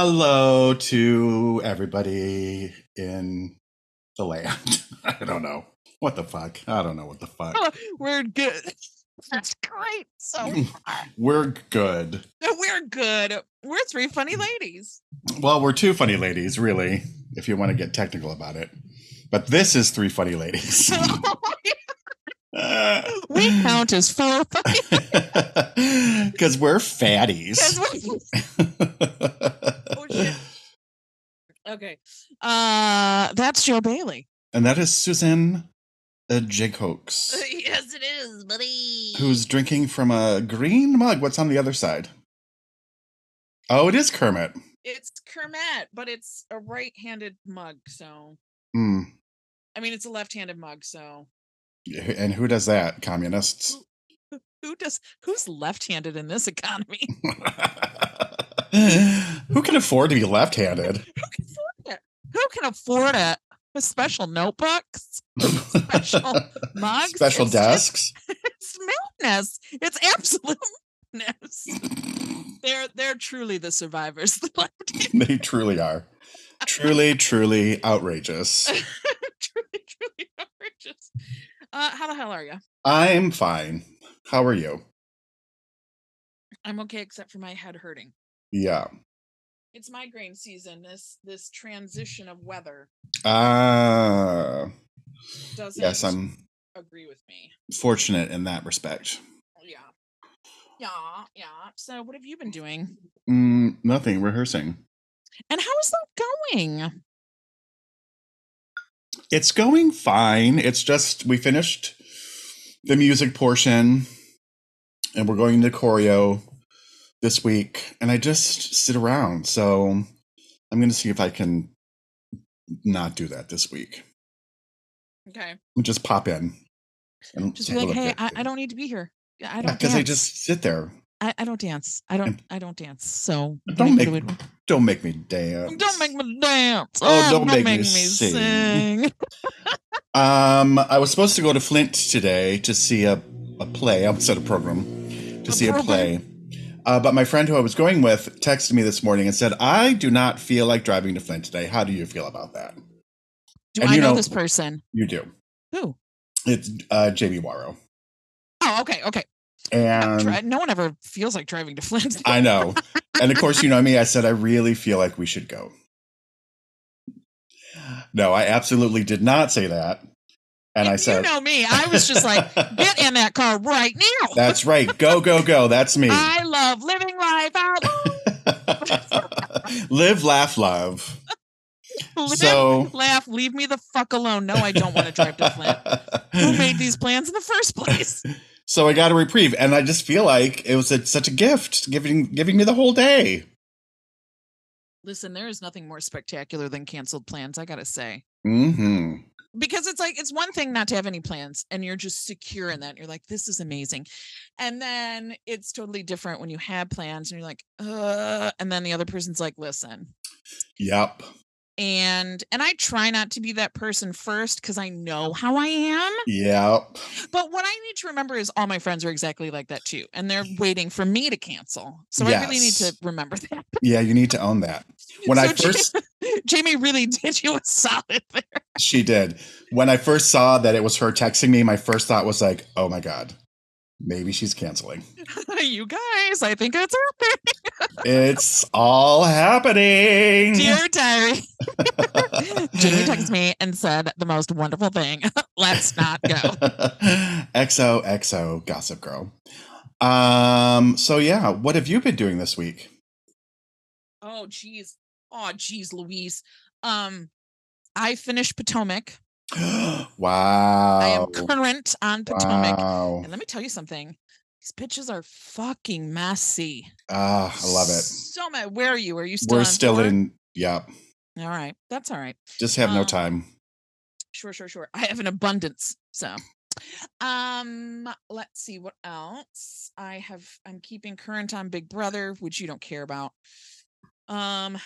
Hello to everybody in the land. I don't know. What the fuck? I don't know what the fuck. We're good. That's great. So mm. far. We're good. we're good. We're three funny ladies. Well, we're two funny ladies, really, if you want to get technical about it. But this is three funny ladies. we count as four Because we're fatties. we're- oh shit. Okay. Uh that's Joe Bailey. and that is Susan uh, Jacobs, yes, it is, buddy. who's drinking from a green mug. What's on the other side? Oh, it is Kermit. it's Kermit, but it's a right-handed mug, so Hmm. I mean it's a left-handed mug, so And who does that? Communists. who does who's left-handed in this economy? who can afford to be left-handed? Who can afford it? Who can afford it? With special notebooks, special mugs, Special It's just- desks. It's madness. It's absolute madness. They're they're truly the survivors. The left they truly are. Truly, truly outrageous. truly, truly outrageous. Uh, how the hell are you? I'm fine. How are you? I'm okay, except for my head hurting. Yeah. It's migraine season. This this transition of weather Uh doesn't yes, I'm agree with me. fortunate in that respect. Yeah, yeah, yeah. So, what have you been doing? Mm, nothing, rehearsing. And how is that going? It's going fine. It's just we finished the music portion and we're going to choreo this week and I just sit around. So I'm going to see if I can not do that this week. Okay, We'll just pop in. Just be like, hey, I, I don't need to be here. Yeah, I don't. because I just sit there. I, I don't dance. I don't. I don't dance. So Don't make do don't make me dance. don't make me dance. Oh, don't make me sing. sing. Um, I was supposed to go to Flint today to see a, a play. I said a program to A see a play. Uh, but my friend who I was going with texted me this morning and said, "I do not feel like driving to Flint today. How do you feel about that?" Do And I you know, know- this person? You do. Who? It's uh, Jamie Warrow, Oh, okay, okay. And Dri- no one ever feels like driving to Flint. I know. And of course, you know me. I said I really feel like we should go. No, I absolutely did not say that. And I said, you know me. I was just like, get in that car right now. "That's right. Go, go, go. That's me." I love living life out. Live, laugh, love. Live, So- laugh, leave me the fuck alone. No, I don't want to drive to Flint. Who made these plans in the first place? So I got a reprieve, and I just feel like it was a, such a gift, giving giving me the whole day. Listen, there is nothing more spectacular than canceled plans, I gotta say. hmm Because it's like it's one thing not to have any plans and you're just secure in that. You're like, this is amazing. And then it's totally different when you have plans and you're like, uh, and then the other person's like, listen. Yep. And and I try not to be that person first because I know how I am. yeah But what I need to remember is all my friends are exactly like that too. And they're waiting for me to cancel. So I really need to remember that. Yeah, you need to own that. When I So Ja- first Jamie really did you a solid there. she did. When I first saw that it was her texting me, my first thought was like, "Oh my god, maybe she's canceling." you guys, I think it's happening. it's all happening. Dear diary. Jamie texted me and said the most wonderful thing. Let's not go. XO XO Gossip Girl. Um. So yeah, what have you been doing this week? Oh geez. Oh geez, Louise. Um, I finished Potomac. Wow. I am current on Potomac. Wow. And let me tell you something. These bitches are fucking messy. Ah, I love it. So mad. Where are you? Are you still? We're still tour? in. Yep. All right, that's all right. Just have no Um, time. Sure, sure, sure. I have an abundance. So, um, let's see what else I have. I'm keeping current on Big Brother, which you don't care about. Um,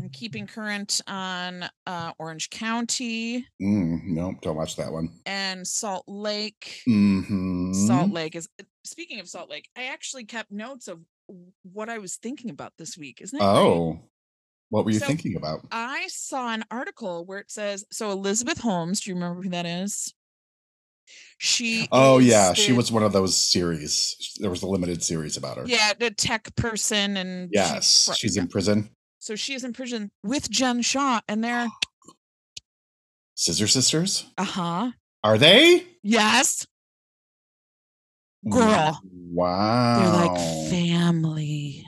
I'm keeping current on uh Orange County Mm, nope, don't watch that one. and Salt Lake. hmm Salt Lake is speaking of Salt Lake. I actually kept notes of what I was thinking about this week. Isn't that great? Oh, What were you So- thinking about? I saw an article where it says so Elizabeth Holmes, do you remember who that is? She Oh yeah, she was one of those series. There was a limited series about her. yeah, the tech person and Yes, she's yeah. in prison. So she is in prison with Jen Shah and they're Scissor Sisters. uh-huh. Are they? Yes. Girl. Wow. They're like family.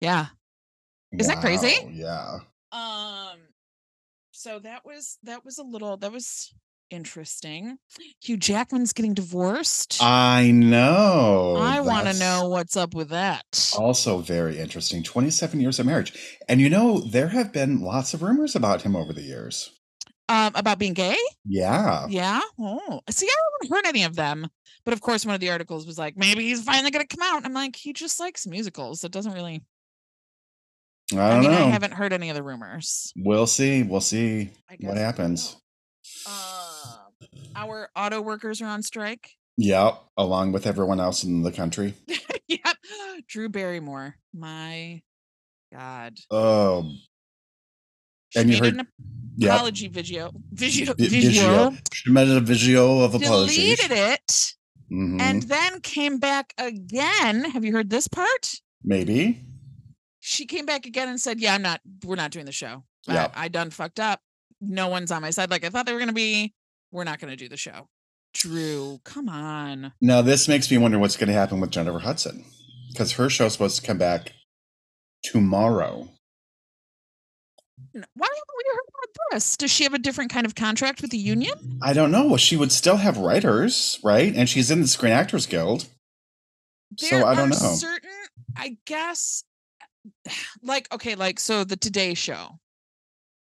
Yeah. Isn't that crazy? Yeah. Um so that was that was a little that was interesting. Hugh Jackman's getting divorced. I know. I want to know what's up with that. Also, very interesting. 27 years of marriage. And you know, there have been lots of rumors about him over the years. Um about being gay? Yeah. Yeah. Oh. See, I haven't heard any of them. But of course one of the articles was like, maybe he's finally gonna come out. I'm like, he just likes musicals. It doesn't really I I, don't mean, know. I haven't heard any of the rumors. We'll see. We'll see what happens. Uh, our auto workers are on strike. Yep. Along with everyone else in the country. yep. Drew Barrymore. My God. Oh, She And you heard- an yeah. apology video. Video. Vi- video. She made a video of apology. She deleted it Mhm. and then came back again. Have you heard this part? Maybe. She came back again and said, "Yeah, I'm not. We're not doing the show. Yep. I, I done fucked up. No one's on my side. Like I thought they were gonna be. We're not gonna do the show." Drew, come on. Now, this makes me wonder what's going to happen with Jennifer Hudson because her show's supposed to come back tomorrow. Why haven't we heard about this? Does she have a different kind of contract with the union? I don't know. Well, she would still have writers, right? And she's in the Screen Actors Guild. There so I don't know. certain, I guess, like okay, like so the Today Show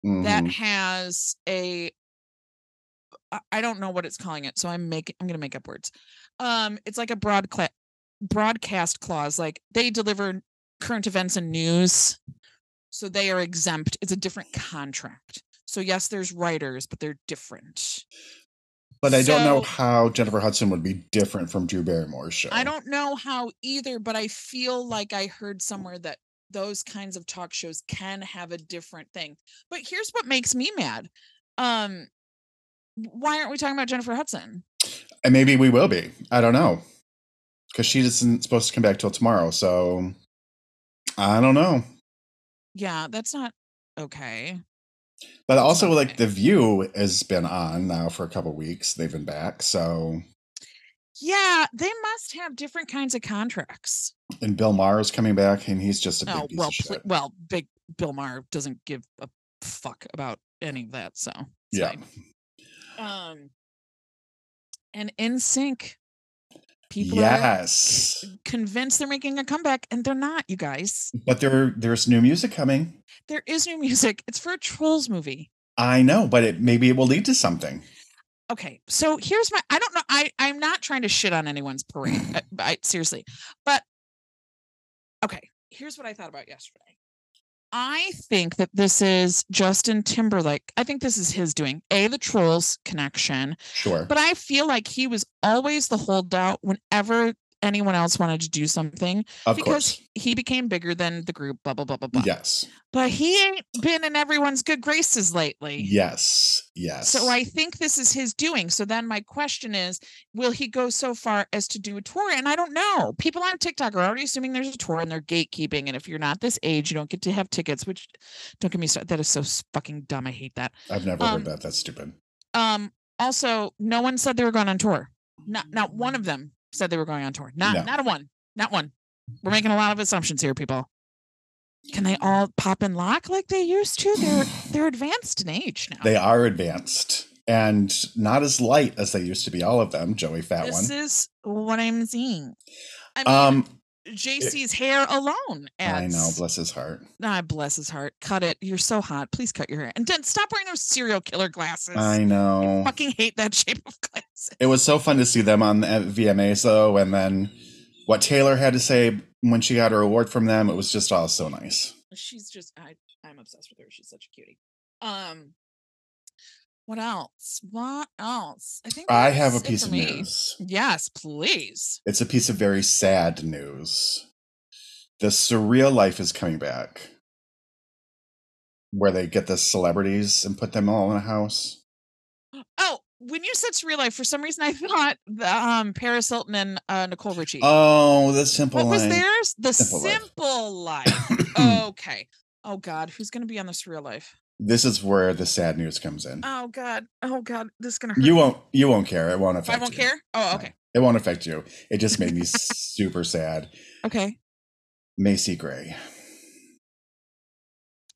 that Mhm. has a. I- don't know what it's calling it, so I'm making. I'm gonna make up words. Um, it's like a broad cla- broadcast clause. Like they deliver current events and news, so they are exempt. It's a different contract. So yes, there's writers, but they're different. But I don't know how Jennifer Hudson would be different from Drew Barrymore's show. I don't know how either, but I feel like I heard somewhere that those kinds of talk shows can have a different thing. But here's what makes me mad. Um why aren't we talking about Jennifer Hudson? And maybe we will be. I don't know. Because she isn't supposed to come back till tomorrow. So I don't know. Yeah, that's not okay. But also, not like. The View has been on now for a couple weeks. They've been back. So, Yeah, they must have different kinds of contracts. and Bill Maher is coming back, and he's just a big Oh, well, pl- well, big Bill Maher doesn't give a fuck about any of that, so Yeah. fine. Um and NSYNC people are Yes. convinced they're making a comeback and they're not you guys But there, there's new music coming. there is new music it's for a trolls movie I know, but it maybe it will lead to something. okay so here's my i don't know i i'm not trying to shit on anyone's parade I, I seriously but okay here's what i thought about yesterday i think that this is justin timberlake i think this is his doing a the trolls connection Sure. but i feel like he was always the holdout whenever anyone else wanted to do something of because course. he became bigger than the group blah blah blah blah blah Yes. but he ain't been in everyone's good graces lately. Yes. Yes. So I think this is his doing. So then my question is, will he go so far as to do a tour? And I don't know. People on TikTok are already assuming there's a tour and they're gatekeeping. And if you're not this age, you don't get to have tickets, which don't get me started. That is so fucking dumb. I hate that. I've never um, heard that. That's stupid. Um, also, no one said they were going on tour. Not not one of them said they were going on tour. Not No. not a one. Not one. We're making a lot of assumptions here, people. Can they all pop and lock like they used to? They're they're advanced in age now. They are advanced and not as light as they used to be. All of them, Joey Fat this One. This is what I'm seeing. I mean, Um, JC's hair alone. I know. Bless his heart. Ah, bless his heart. Cut it. You're so hot. Please cut your hair. And then stop wearing those serial killer glasses. I I know. fucking hate that shape of glasses. It was so fun to see them on the VMAs though, and then what Taylor had to say when she got her award from them. It was just all so nice. She's just I I'm obsessed with her. She's such a cutie. Um what else? What else? I think I have a piece of me. news. Yes, please. It's a piece of very sad news. The surreal life is coming back. where they get the celebrities and put them all in a house. Oh, when you said surreal life, for some reason I thought the, um Paris Hilton and uh, Nicole Richie. Oh, the simple what was life. theirs? The Simple simple, Life. life. okay. Oh God, who's gonna be on the surreal life? This is where the sad news comes in. Oh God. Oh God, this is gonna hurt. You won't. You won't care. It won't affect. I won't you. care. Oh, No. okay. It won't affect you. It just made me super sad. Okay. Macy Gray.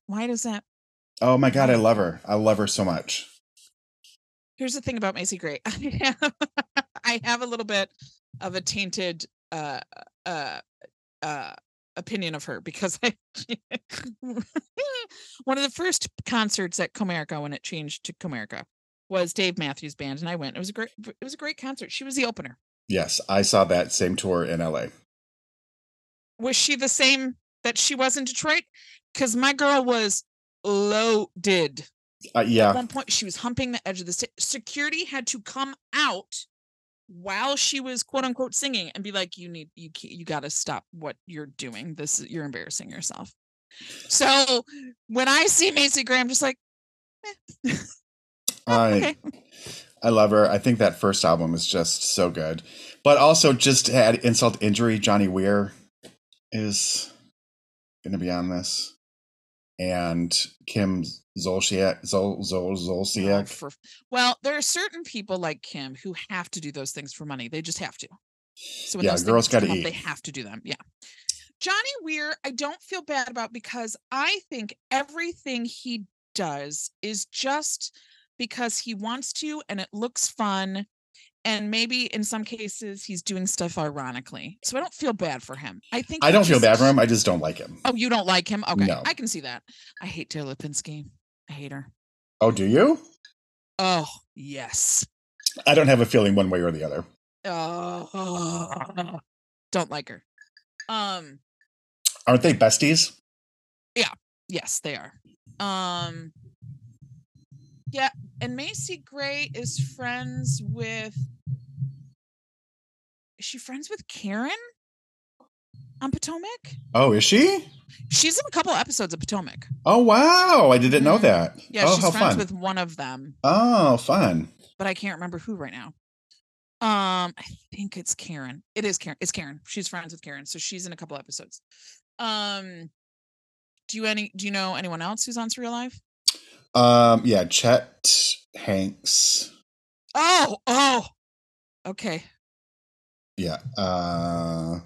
Why does that? Oh my god, I love her. I love her so much. Here's the thing about Macy Gray. I have, I have a little bit of a tainted uh uh uh opinion of her because I one of the first concerts at Comerica when it changed to Comerica was Dave Matthews Band and I went. It was a great it was a great concert. She was the opener. Yes, I saw that same tour in LA. Was she the same that she was in Detroit? Because my girl was loaded. Uh, At one point, she was humping the edge of the stage. Security had to come out while she was quote unquote singing and be like, "You need you you got to stop what you're doing. This you're embarrassing yourself." So when I see Macy Gray, I'm just like, eh. I okay, I love her. I think that first album is just so good. But also, just to add insult injury, Johnny Weir is going to be on this, and Kim Zolciak. Zol, Zol, Oh, for- well, there are certain people like Kim who have to do those things for money. They just have to. So when Yeah, those girls gotta up, They have to do them. Yeah. Johnny Weir, I don't feel bad about because I think everything he does is just because he wants to and it looks fun. And maybe in some cases he's doing stuff ironically. So I don't feel bad for him. I think I don't feel bad for him. I just don't like him. Oh, you don't like him? Okay. No. I can see that. I hate Tara Lipinski. I hate her. Oh, do you? Oh, yes. I don't have a feeling one way or the other. Oh, don't like her. Um, Aren't they besties? Yeah. Yes, they are. Um, yeah, and Macy Gray is friends with. Is she friends with Karen on Potomac? Oh, is she? She's in a couple episodes of Potomac. Oh, wow. I didn't know Mhm. that. Yeah, oh, she's friends fun. with one of them, Oh, fun. but I can't remember who right now. Um, I think it's Karen. It is Karen. It's Karen. She's friends with Karen, so she's in a couple episodes. Um, do you any do you know anyone else who's on Surreal Life? Um, yeah, Chet Hanks. Oh, oh, okay. Yeah. Uh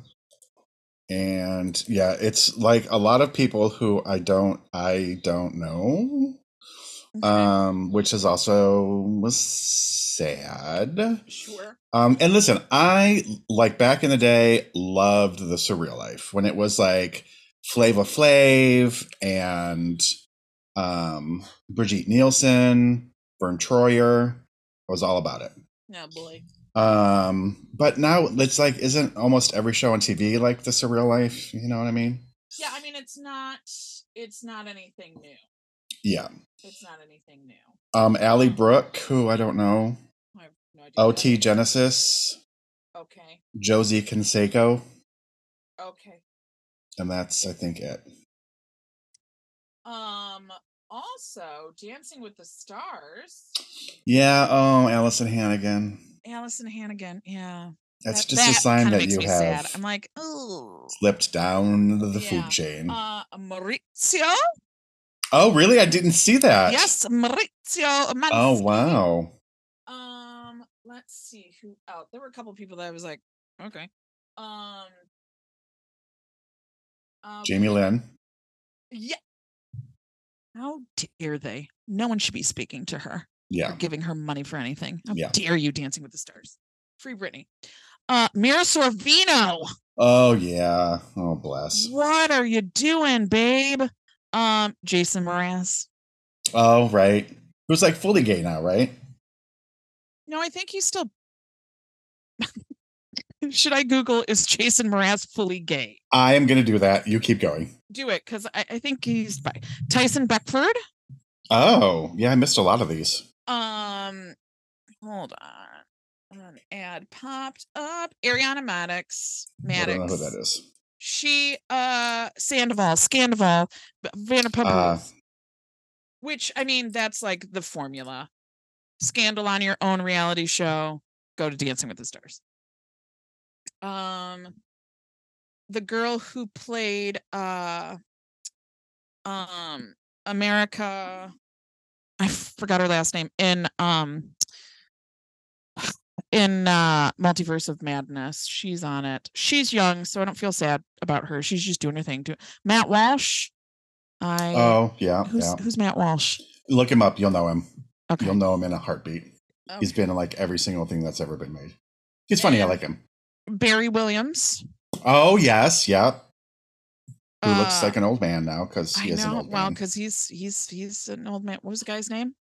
and yeah, it's like a lot of people who I don't I don't know. okay. Um, which is also was sad. sure. Um, and listen, I like back in the day loved the surreal life when it was like Flavor Flav and um Brigitte Nielsen, Verne Troyer. I was all about it. Oh boy. Um, but now it's like, isn't almost every show on TV like the surreal life? You know what I mean? Yeah, I mean it's not it's not anything new. Yeah. It's not anything new. Um, Ally Brooke, who I don't know, I have no idea. OT. Genesis, Okay. Josie Canseco, Okay. and that's I think it. Um also Dancing with the Stars. Yeah. Oh, Alyson Hannigan. Alyson Hannigan. Yeah. That's that- just a sign that you have sad. I'm like, oh. slipped down the Yeah. food chain. Uh Mauricio? oh, really? I didn't see that. Yes, Mauricio. Oh, wow. Um, let's see who out. There were a couple people that I was like, okay. Um, um Jamie Lynn. Yeah. How dare they? No one should be speaking to her Yeah. or giving her money for anything. How Yeah. dare you, Dancing with the Stars? Free Britney. Uh, Mira Sorvino. Oh, yeah. Oh, bless. What are you doing, babe? Um, Jason Mraz. Oh, right. Who's like fully gay now, right? No, I think he's still. Should I Google is Jason Mraz fully gay? I am going to do that. You keep going. Do it because I, I think he's bi. Tyson Beckford. Oh, yeah. I missed a lot of these. Um, hold on. An ad popped up. Ariana Madix. I don't know Madix. who that is. She uh Sandoval, Scandoval, Vanderpump Uh, Which I mean, that's like the formula. Scandal on your own reality show. Go to Dancing with the Stars. Um, the girl who played uh, um, America. I forgot her last name in um in uh multiverse of madness she's on it she's young so i don't feel sad about her she's just doing her thing matt walsh i Oh, yeah, who's yeah. who's matt walsh Look him up. You'll know him. okay You'll know him in a heartbeat. He's been in like every single thing that's ever been made. He's funny. I like him. Barry williams Oh, yes. Yeah. Who looks uh, like an old man now because he i is an know old well man. because he's he's he's an old man what was the guy's name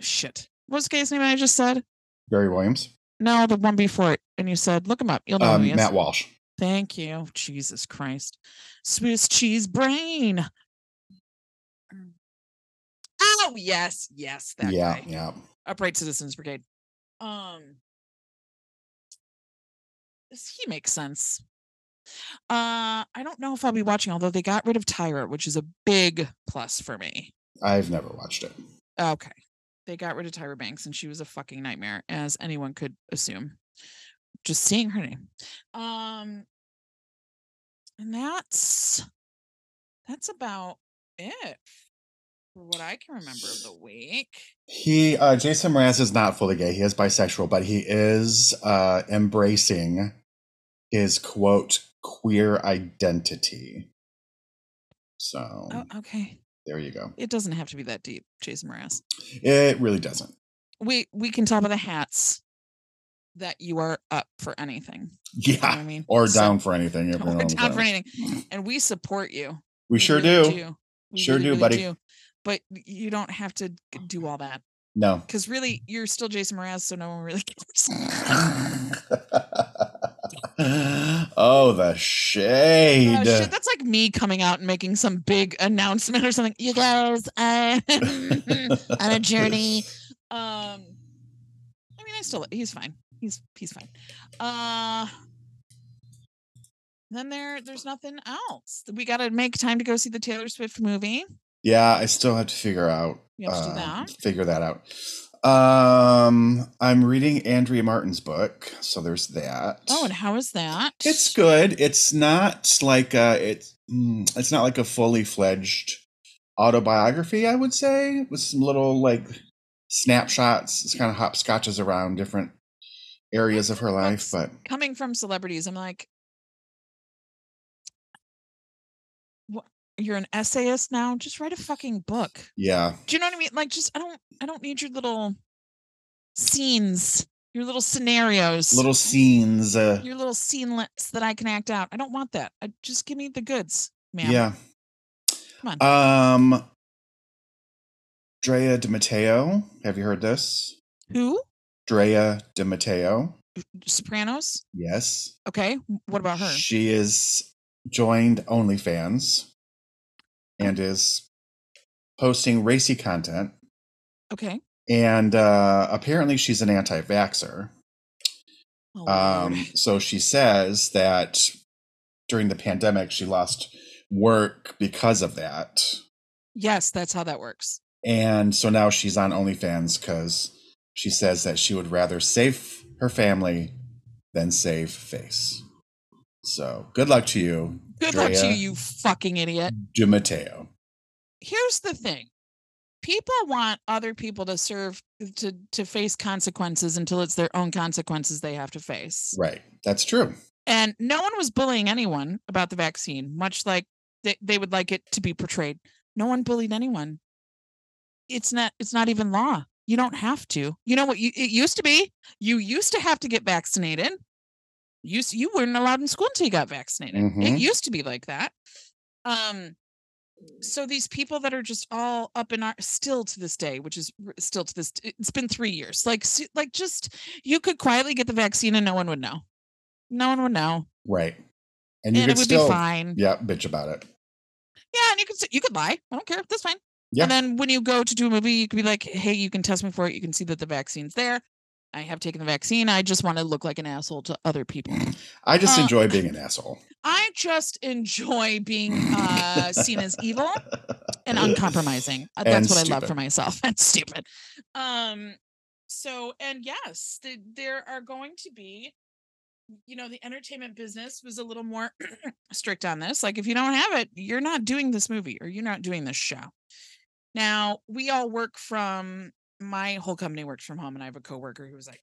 shit what was the guy's name i just said Barry Williams. no the one before it and you said look him up you'll know who Um, he is Matt Walsh. Thank you. Jesus Christ. Swiss cheese brain. Oh, yes. Yes. That yeah, guy. yeah. Upright Citizens Brigade. Um, he makes sense. Uh, I don't know if I'll be watching, although they got rid of Tyra, which is a big plus for me. I've never watched it. Okay. They got rid of Tyra Banks and she was a fucking nightmare, as anyone could assume. Just seeing her name. Um and that's that's about it what I can remember of the week. He, uh, Jason Mraz is not fully gay. He is bisexual, but he is uh, embracing his quote queer identity. So Oh, okay. there you go. It doesn't have to be that deep, Jason Mraz. It really doesn't. We we can tell by the hats that you are up for anything. You know Yeah. I mean? Or So- down for anything. if you know or down for anything. And we support you. We sure really do. We Sure do, buddy. But you don't have to do all that No. because really, you're still Jason Mraz, so no one really cares. oh, the shade. Oh, shit, that's like me coming out and making some big announcement or something. You guys, I'm on a journey. Um, I mean, I still he's fine. He's he's fine. Uh, then there there's nothing else. We got to make time to go see the Taylor Swift movie. Yeah, I still have to figure out. You have to do uh, that. Figure that out. Um, I'm reading Andrea Martin's book, so there's that. Oh, and how is that? it's good. It's not like uh it's mm, it's not like a fully fledged autobiography. I would say with some little like snapshots. It's kind of hopscotches around different areas of her life, That's- but coming from celebrities. I'm like, You're an essayist now. Just write a fucking book. yeah, Do you know what I mean? Like, just I don't I don't need your little scenes, your little scenarios, little scenes. Uh, your little scenelets that I can act out. I don't want that. I, just give me the goods, man. yeah. Come on. Um, Drea De Matteo. Have you heard this? Who? Drea De Matteo. Sopranos. Yes. Okay. What about her? She is joined OnlyFans and is posting racy content. Okay. And uh, apparently, she's an anti vaxxer. Oh, Lord. Um, so she says that during the pandemic, she lost work because of that. yes, that's how that works. And so now she's on OnlyFans because she says that she would rather save her family than save face. So good luck to you, Good luck to you, you fucking idiot. De Matteo. here's the thing people want other people to serve to to face consequences until it's their own consequences they have to face Right. That's true. and no one was bullying anyone about the vaccine much like they, they would like it to be portrayed no one bullied anyone it's not it's not even law you don't have to you know what you, it used to be you used to have to get vaccinated you you weren't allowed in school until you got vaccinated. It Mhm. used to be like that. Um so these people that are just all up in our still to this day which is still to this it's been three years like like just you could quietly get the vaccine and no one would know. No one would know. Right. And you and it could would still, be fine. Yeah, bitch about it. yeah and you could you could lie. I don't care. That's fine. Yeah. and then when you go to do a movie you could be like hey you can test me for it. You can see that the vaccine's there I have taken the vaccine. I just want to look like an asshole to other people. I just Uh, enjoy being an asshole. I just enjoy being uh, seen as evil and uncompromising. Uh, And That's what I love for myself. And stupid. Um. So and yes, the, there are going to be. You know, the entertainment business was a little more strict on this. Like, if you don't have it, you're not doing this movie or you're not doing this show. Now, we all work from my whole company works from home, and I have a coworker who was like,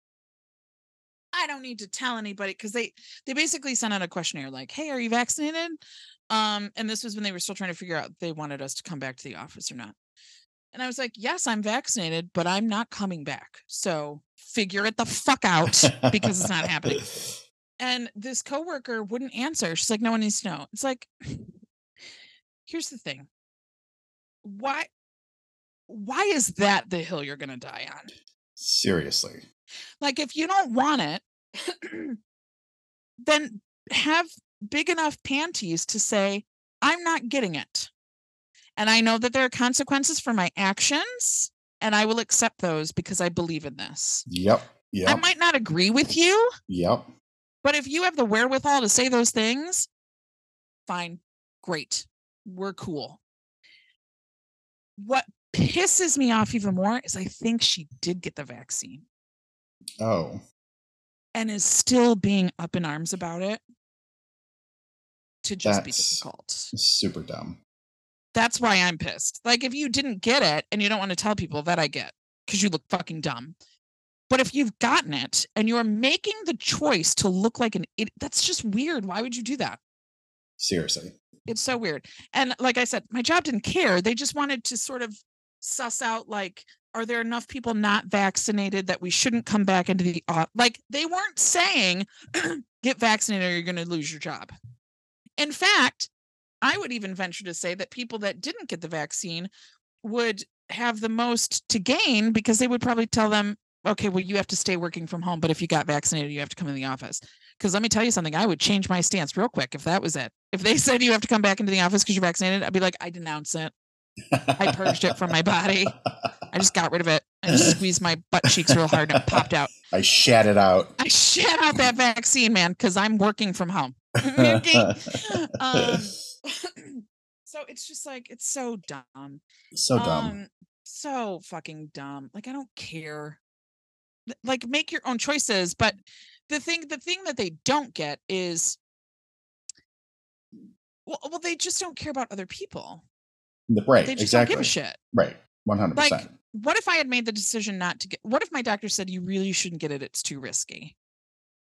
I don't need to tell anybody because they they basically sent out a questionnaire like, "Hey, are you vaccinated?" Um, and this was when they were still trying to figure out if they wanted us to come back to the office or not. And I was like, "Yes, I'm vaccinated, but I'm not coming back. So figure it the fuck out because it's not happening." And this coworker wouldn't answer. She's like, "No one needs to know." It's like, here's the thing. Why? Why is that the hill you're gonna die on? Seriously. Like, if you don't want it, then have big enough panties to say, I'm not getting it. And I know that there are consequences for my actions, and I will accept those because I believe in this. Yep. I might not agree with you, Yep. but if you have the wherewithal to say those things, fine, great, we're cool. What pisses me off even more is I think she did get the vaccine. Oh. and is still being up in arms about it to just be difficult. Super dumb. That's why I'm pissed. Like if you didn't get it and you don't want to tell people that I get because you look fucking dumb. But if you've gotten it and you're making the choice to look like an idiot, that's just weird. Why would you do that? Seriously. It's so weird. And like I said, my job didn't care. They just wanted to sort of suss out like, are there enough people not vaccinated that we shouldn't come back into the like they weren't saying get vaccinated or you're going to lose your job. In fact, I would even venture to say that people that didn't get the vaccine would have the most to gain because they would probably tell them, okay, well, you have to stay working from home, but if you got vaccinated, you have to come in the office. Because let me tell you something, I would change my stance real quick if that was it. If they said you have to come back into the office because you're vaccinated, I'd be like, I denounce it. I purged it from my body. I just got rid of it. I just squeezed my butt cheeks real hard and it popped out. I shat it out. I shat out that vaccine, man, because I'm working from home. Um, so it's just like it's so dumb. so dumb. Um, so fucking dumb. Like I don't care. Like make your own choices, but the thing the thing that they don't get is well, well they just don't care about other people. Right. They just exactly. don't give a shit. Right. 100%. Like what if I had made the decision not to get what if my doctor said you really shouldn't get it, it's too risky?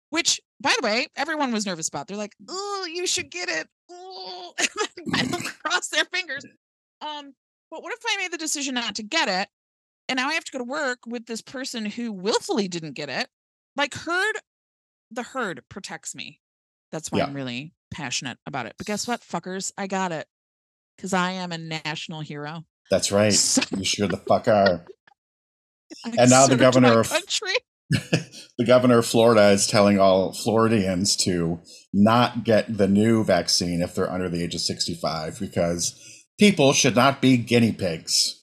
Which, by the way, everyone was nervous about. They're like, oh, you should get it. Oh, I don't cross their fingers. Um, but what if I made the decision not to get it? And now I have to go to work with this person who willfully didn't get it. Like herd, the herd protects me. That's why Yeah. I'm really passionate about it. But guess what, fuckers? I got it. Because I am a national hero. That's right. So You sure the fuck are. And now the governor of- country. the governor of Florida is telling all Floridians to not get the new vaccine if they're under the age of 65 because people should not be guinea pigs.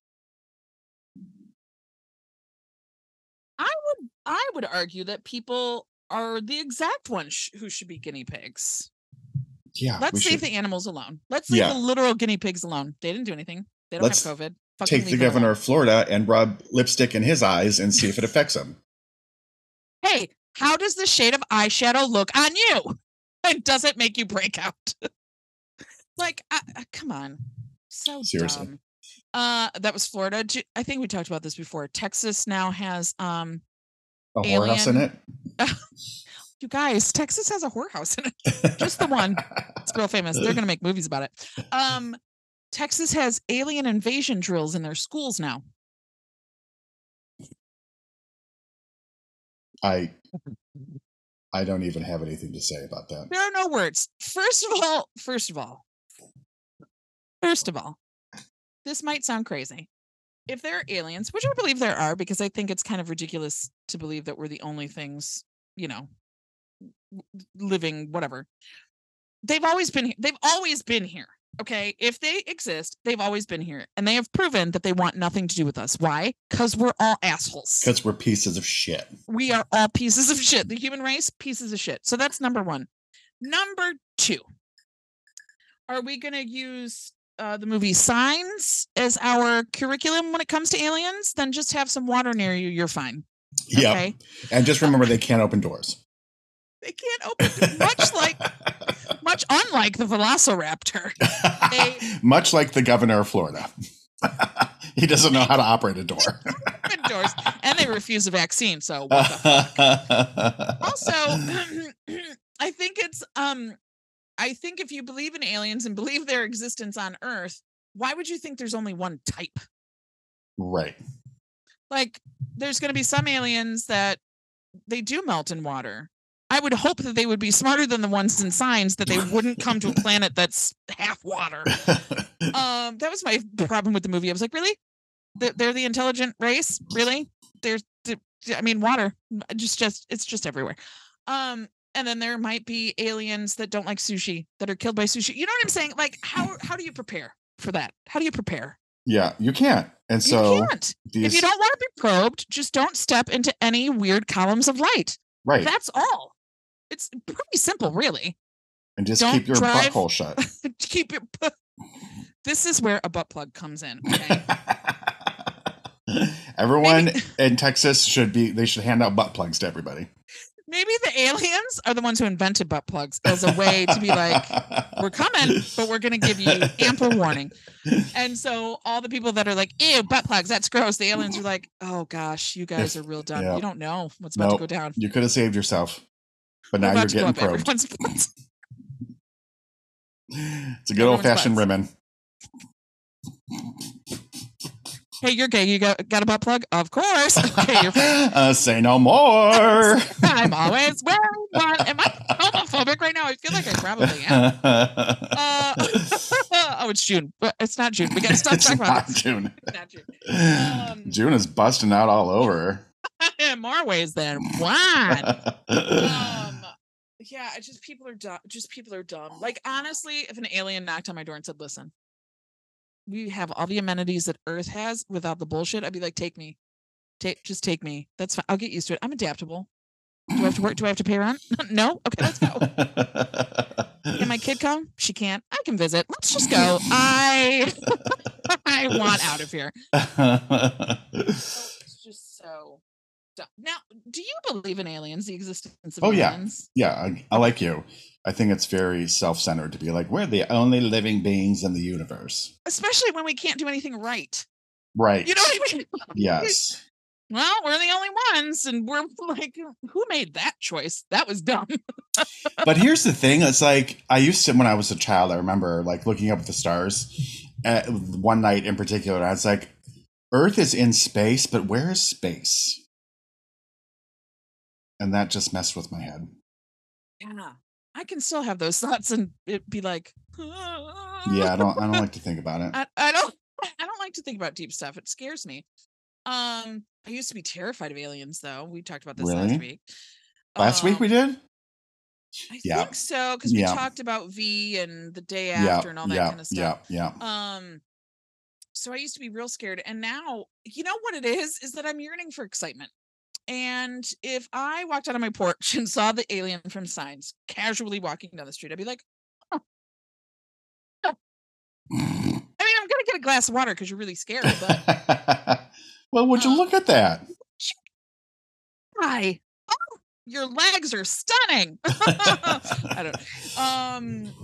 I would I would argue that people are the exact ones sh- who should be guinea pigs. Yeah. Let's leave should the animals alone. Let's leave Yeah. the literal guinea pigs alone. They didn't do anything. They don't Let's have COVID. Fucking take the governor of Florida and rub lipstick in his eyes and see if it affects him. Hey, how does the shade of eyeshadow look on you? And does it make you break out? like, uh, uh, come on, so Seriously. dumb. Uh, that was Florida. I think we talked about this before. Texas now has um. A whorehouse in it? You guys, Texas has a whorehouse in it. Just the one. It's real famous. They're going to make movies about it. Um, Texas has alien invasion drills in their schools now. I I don't even have anything to say about that. There are no words. First of all, first of all, first of all, this might sound crazy. If there are aliens, which I believe there are, because I think it's kind of ridiculous to believe that we're the only things, you know, living, whatever. They've always been here. They've always been here. Okay. If they exist, they've always been here and they have proven that they want nothing to do with us. Why? Because we're all assholes. Because we're pieces of shit. We are all pieces of shit. The human race, pieces of shit. So that's number one. Number two, are we going to use uh, the movie Signs as our curriculum when it comes to aliens? Then just have some water near you. You're fine. Yeah. Okay. And just remember they can't open doors. They can't open, much like, much unlike the Velociraptor. They- Much like the governor of Florida. he doesn't know how to operate a door. doors, and they refuse a vaccine. So what the also i think it's um i think if you believe in aliens and believe their existence on earth why would you think there's only one type right. like there's going to be some aliens that they do melt in water i would hope that they would be smarter than the ones in signs that they wouldn't come to a planet that's half water. Um that was my problem with the movie. I was like really? They're, they're the intelligent race? Really? There's th- i mean water just just it's just everywhere. Um and then there might be aliens that don't like sushi that are killed by sushi. You know what i'm saying? Like how how do you prepare for that? How do you prepare? Yeah, you can't. And so you can't. these, if you don't want to be probed just don't step into any weird columns of light. Right. that's all it's pretty simple really and just don't keep your drive- butthole shut. keep your this is where a butt plug comes in okay Everyone Maybe- in Texas should be they should hand out butt plugs to everybody. maybe the aliens are the ones who invented butt plugs as a way to be like we're coming but we're going to give you ample warning and so all the people that are like ew butt plugs that's gross the aliens are like oh gosh you guys are real dumb you don't know what's about Nope. to go down You could have saved yourself. But now you're to getting probed. It's a good old fashioned ribbon. hey you're gay. You got, got a butt plug? Of course. Okay you're uh, say no more. i'm always wearing one. Am i homophobic right now? I feel like i probably am. Uh, oh it's june. But it's not june. We gotta stop it's talking about June. it. It's not june. Um, June is busting out all over. In more ways than one. Um, yeah, it's just people are dumb. Just people are dumb. Like honestly, if an alien knocked on my door and said, "Listen, we have all the amenities that Earth has without the bullshit," I'd be like, "Take me, take, just take me. That's fine. I'll get used to it. I'm adaptable. Do I have to work? Do I have to pay rent? no. Okay, let's go. Can my kid come? She can't. I can visit. Let's just go. I, I want out of here. It's just so. Dumb. Now, do you believe in aliens? The existence of Oh, yeah. aliens? yeah, I, I like you. I think it's very self centered to be like, we're the only living beings in the universe. especially when we can't do anything right. Right. You know what I mean? Yes. Well, we're the only ones, and we're like, who made that choice? That was dumb. but here's the thing it's like i used to when i was a child i remember like looking up at the stars at one night in particular i was like earth is in space but where is space and that just messed with my head Yeah, I can still have those thoughts and it be like, yeah i don't i don't like to think about it I, I don't, I don't like to think about deep stuff. It scares me. Um, I used to be terrified of aliens, though. We talked about this Really? last week. last week we Um, did I Yeah. think so because we Yeah. talked about V and the day yeah after and all that yeah kind of stuff. yeah yeah Um, so I used to be real scared, and now you know what it is is that I'm yearning for excitement. And if I walked out on my porch and saw the alien from Signs casually walking down the street, I'd be like, "Oh." I mean, I'm gonna get a glass of water because you're really scared, but well would you Uh, look at that hi, oh, your legs are stunning. I don't. Um,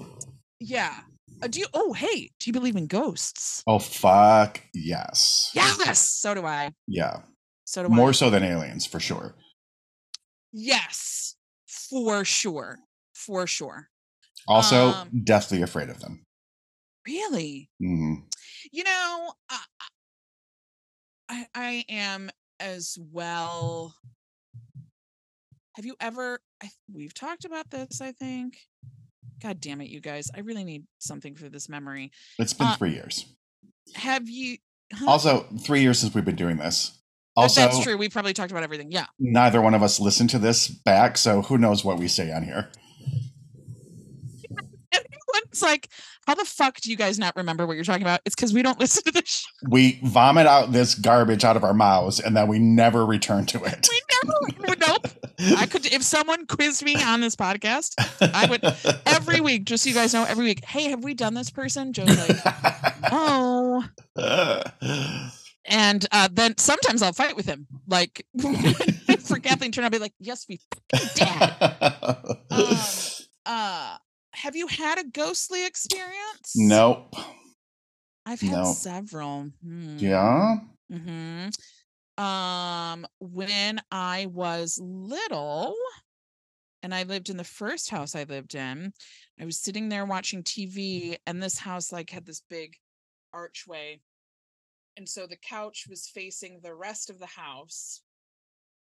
yeah. Uh, do you? Oh, hey, do you believe in ghosts? oh fuck yes Yes, so do I. yeah So do I. more so than aliens for sure Yes, for sure. For sure. also Um, deathly afraid of them Really? hmm You know, I, I, I am as well. Have you ever? I, we've talked about this, I think. God damn it, you guys. I really need something for this memory. It's been Uh, three years. Have you. huh? Also, three years since we've been doing this. Also, that's true. We probably talked about everything. Yeah. neither one of us listened to this back, so who knows what we say on here. It's like, how the fuck do you guys not remember what you're talking about? It's because we don't listen to this show. We vomit out this garbage out of our mouths and then we never return to it. We never, nope. I could, if someone quizzed me on this podcast, I would every week, just so you guys know, every week, hey, have we done this person? Joe's like, oh. And uh, then sometimes I'll fight with him. Like for Kathleen Turner, I'll be like, yes, we did. Um, uh, have you had a ghostly experience? Nope. I've had No. several. Hmm. Yeah. hmm Um, when I was little and I lived in the first house I lived in, I was sitting there watching TV, and this house like had this big archway. And so the couch was facing the rest of the house.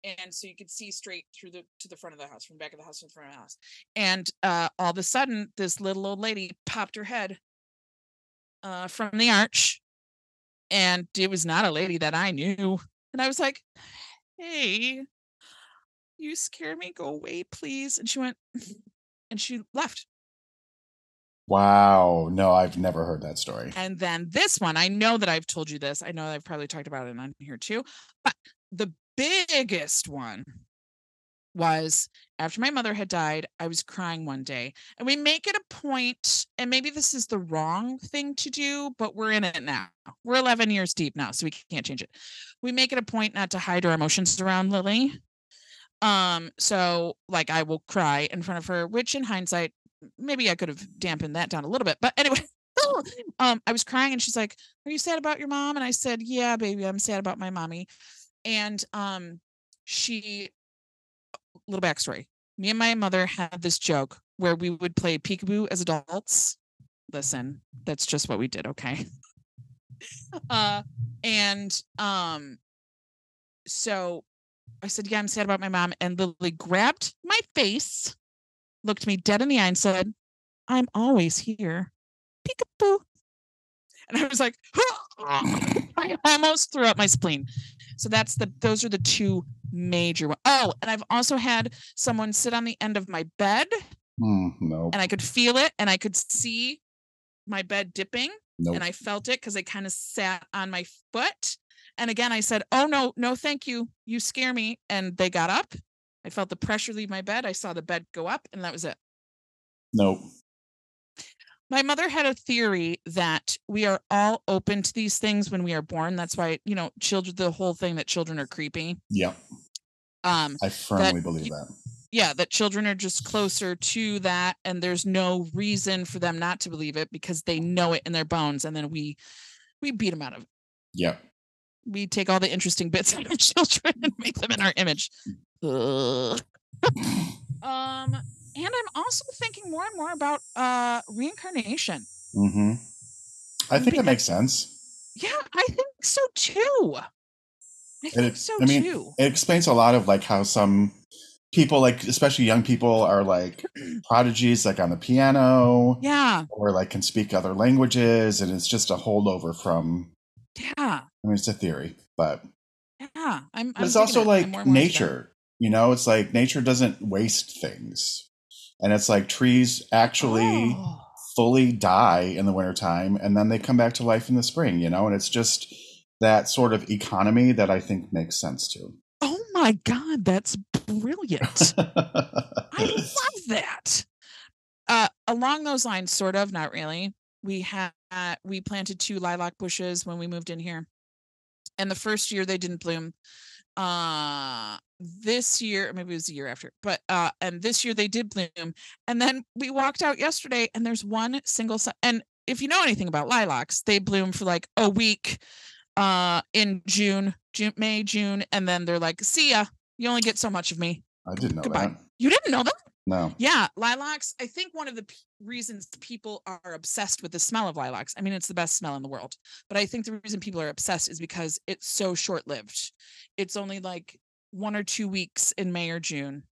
And so you could see straight through the to the front of the house, from the back of the house to the front of the house. And uh all of a sudden, this little old lady popped her head uh from the arch and it was not a lady that I knew. And I was like, "Hey, you scare me. Go away, please." And she went, and she left. Wow. No, I've never heard that story. And then this one, I know that I've told you this. I know I've probably talked about it on here too. But the biggest one was after my mother had died, I was crying one day. And we make it a point, and maybe this is the wrong thing to do, but we're in it now. We're 11 years deep now, so we can't change it. We make it a point not to hide our emotions around Lily. Um, so like I will cry in front of her, which in hindsight, maybe I could have dampened that down a little bit. But anyway, um, I was crying and she's like, Are you sad about your mom? And I said, Yeah, baby, I'm sad about my mommy. And um, she little backstory. Me and my mother had this joke where we would play peekaboo as adults. Listen, that's just what we did, okay? uh and um so I said, Yeah, I'm sad about my mom. And Lily grabbed my face, looked me dead in the eye, and said, I'm always here. Peekaboo. And I was like, I almost threw up my spleen. So that's the those are the two major ones. Oh, and I've also had someone sit on the end of my bed Hmm, nope. and I could feel it and I could see my bed dipping Nope. and I felt it because I kind of sat on my foot. And again, I said, Oh, no, no, thank you. You scare me. And they got up. I felt the pressure leave my bed. I saw the bed go up, and that was it. nope. My mother had a theory that we are all open to these things when we are born. That's why, you know, children, the whole thing that children are creepy. Yep. Um, I firmly That believe that. yeah, that children are just closer to that, and there's no reason for them not to believe it because they know it in their bones, and then we we beat them out of it. Yep. We take all the interesting bits out of children and make them in our image. Um, and I'm also thinking more and more about uh reincarnation. hmm I think Because- it makes sense. Yeah, I think so too. I think it- so I mean, too. It explains a lot of like how some people, like especially young people, are like prodigies, like on the piano, Yeah, or like can speak other languages, and it's just a holdover from. yeah, I mean, it's a theory, but yeah. I'm. But I'm it's also. Like more and more nature. You know, it's like nature doesn't waste things. And it's like trees actually Oh. fully die in the wintertime and then they come back to life in the spring, you know? And it's just that sort of economy that I think makes sense to. Oh my god, that's brilliant. I love that. Uh, along those lines, sort of, not really. We had we planted two lilac bushes when we moved in here, and the first year they didn't bloom. Uh, this year, maybe it was a year after, but uh, and this year they did bloom. And then we walked out yesterday, and there's one single. si- And if you know anything about lilacs, they bloom for like a week, uh, in June, June, May, June, and then they're like, "See ya." You only get so much of me. I didn't know Goodbye. that. You didn't know that? No. Yeah, lilacs. I think one of the p- reasons people are obsessed with the smell of lilacs. I mean, it's the best smell in the world. But I think the reason people are obsessed is because it's so short-lived. It's only like one or two weeks in May or June,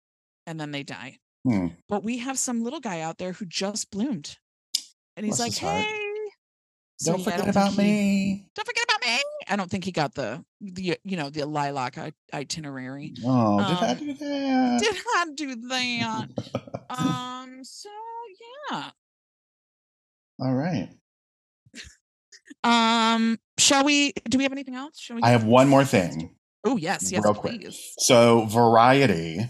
and then they die. Hmm. But we have some little guy out there who just bloomed, and he's Bless like. "Hey, Don't So, yeah, forget don't about he- me. don't forget about me." I don't think he got the the you know the lilac itinerary. Oh, did I Um, do that? Did I do that? um. So yeah. All right. Um, shall we? Do we have anything else? Shall we? I have one more thing. Oh yes, yes, real quick. please. So Variety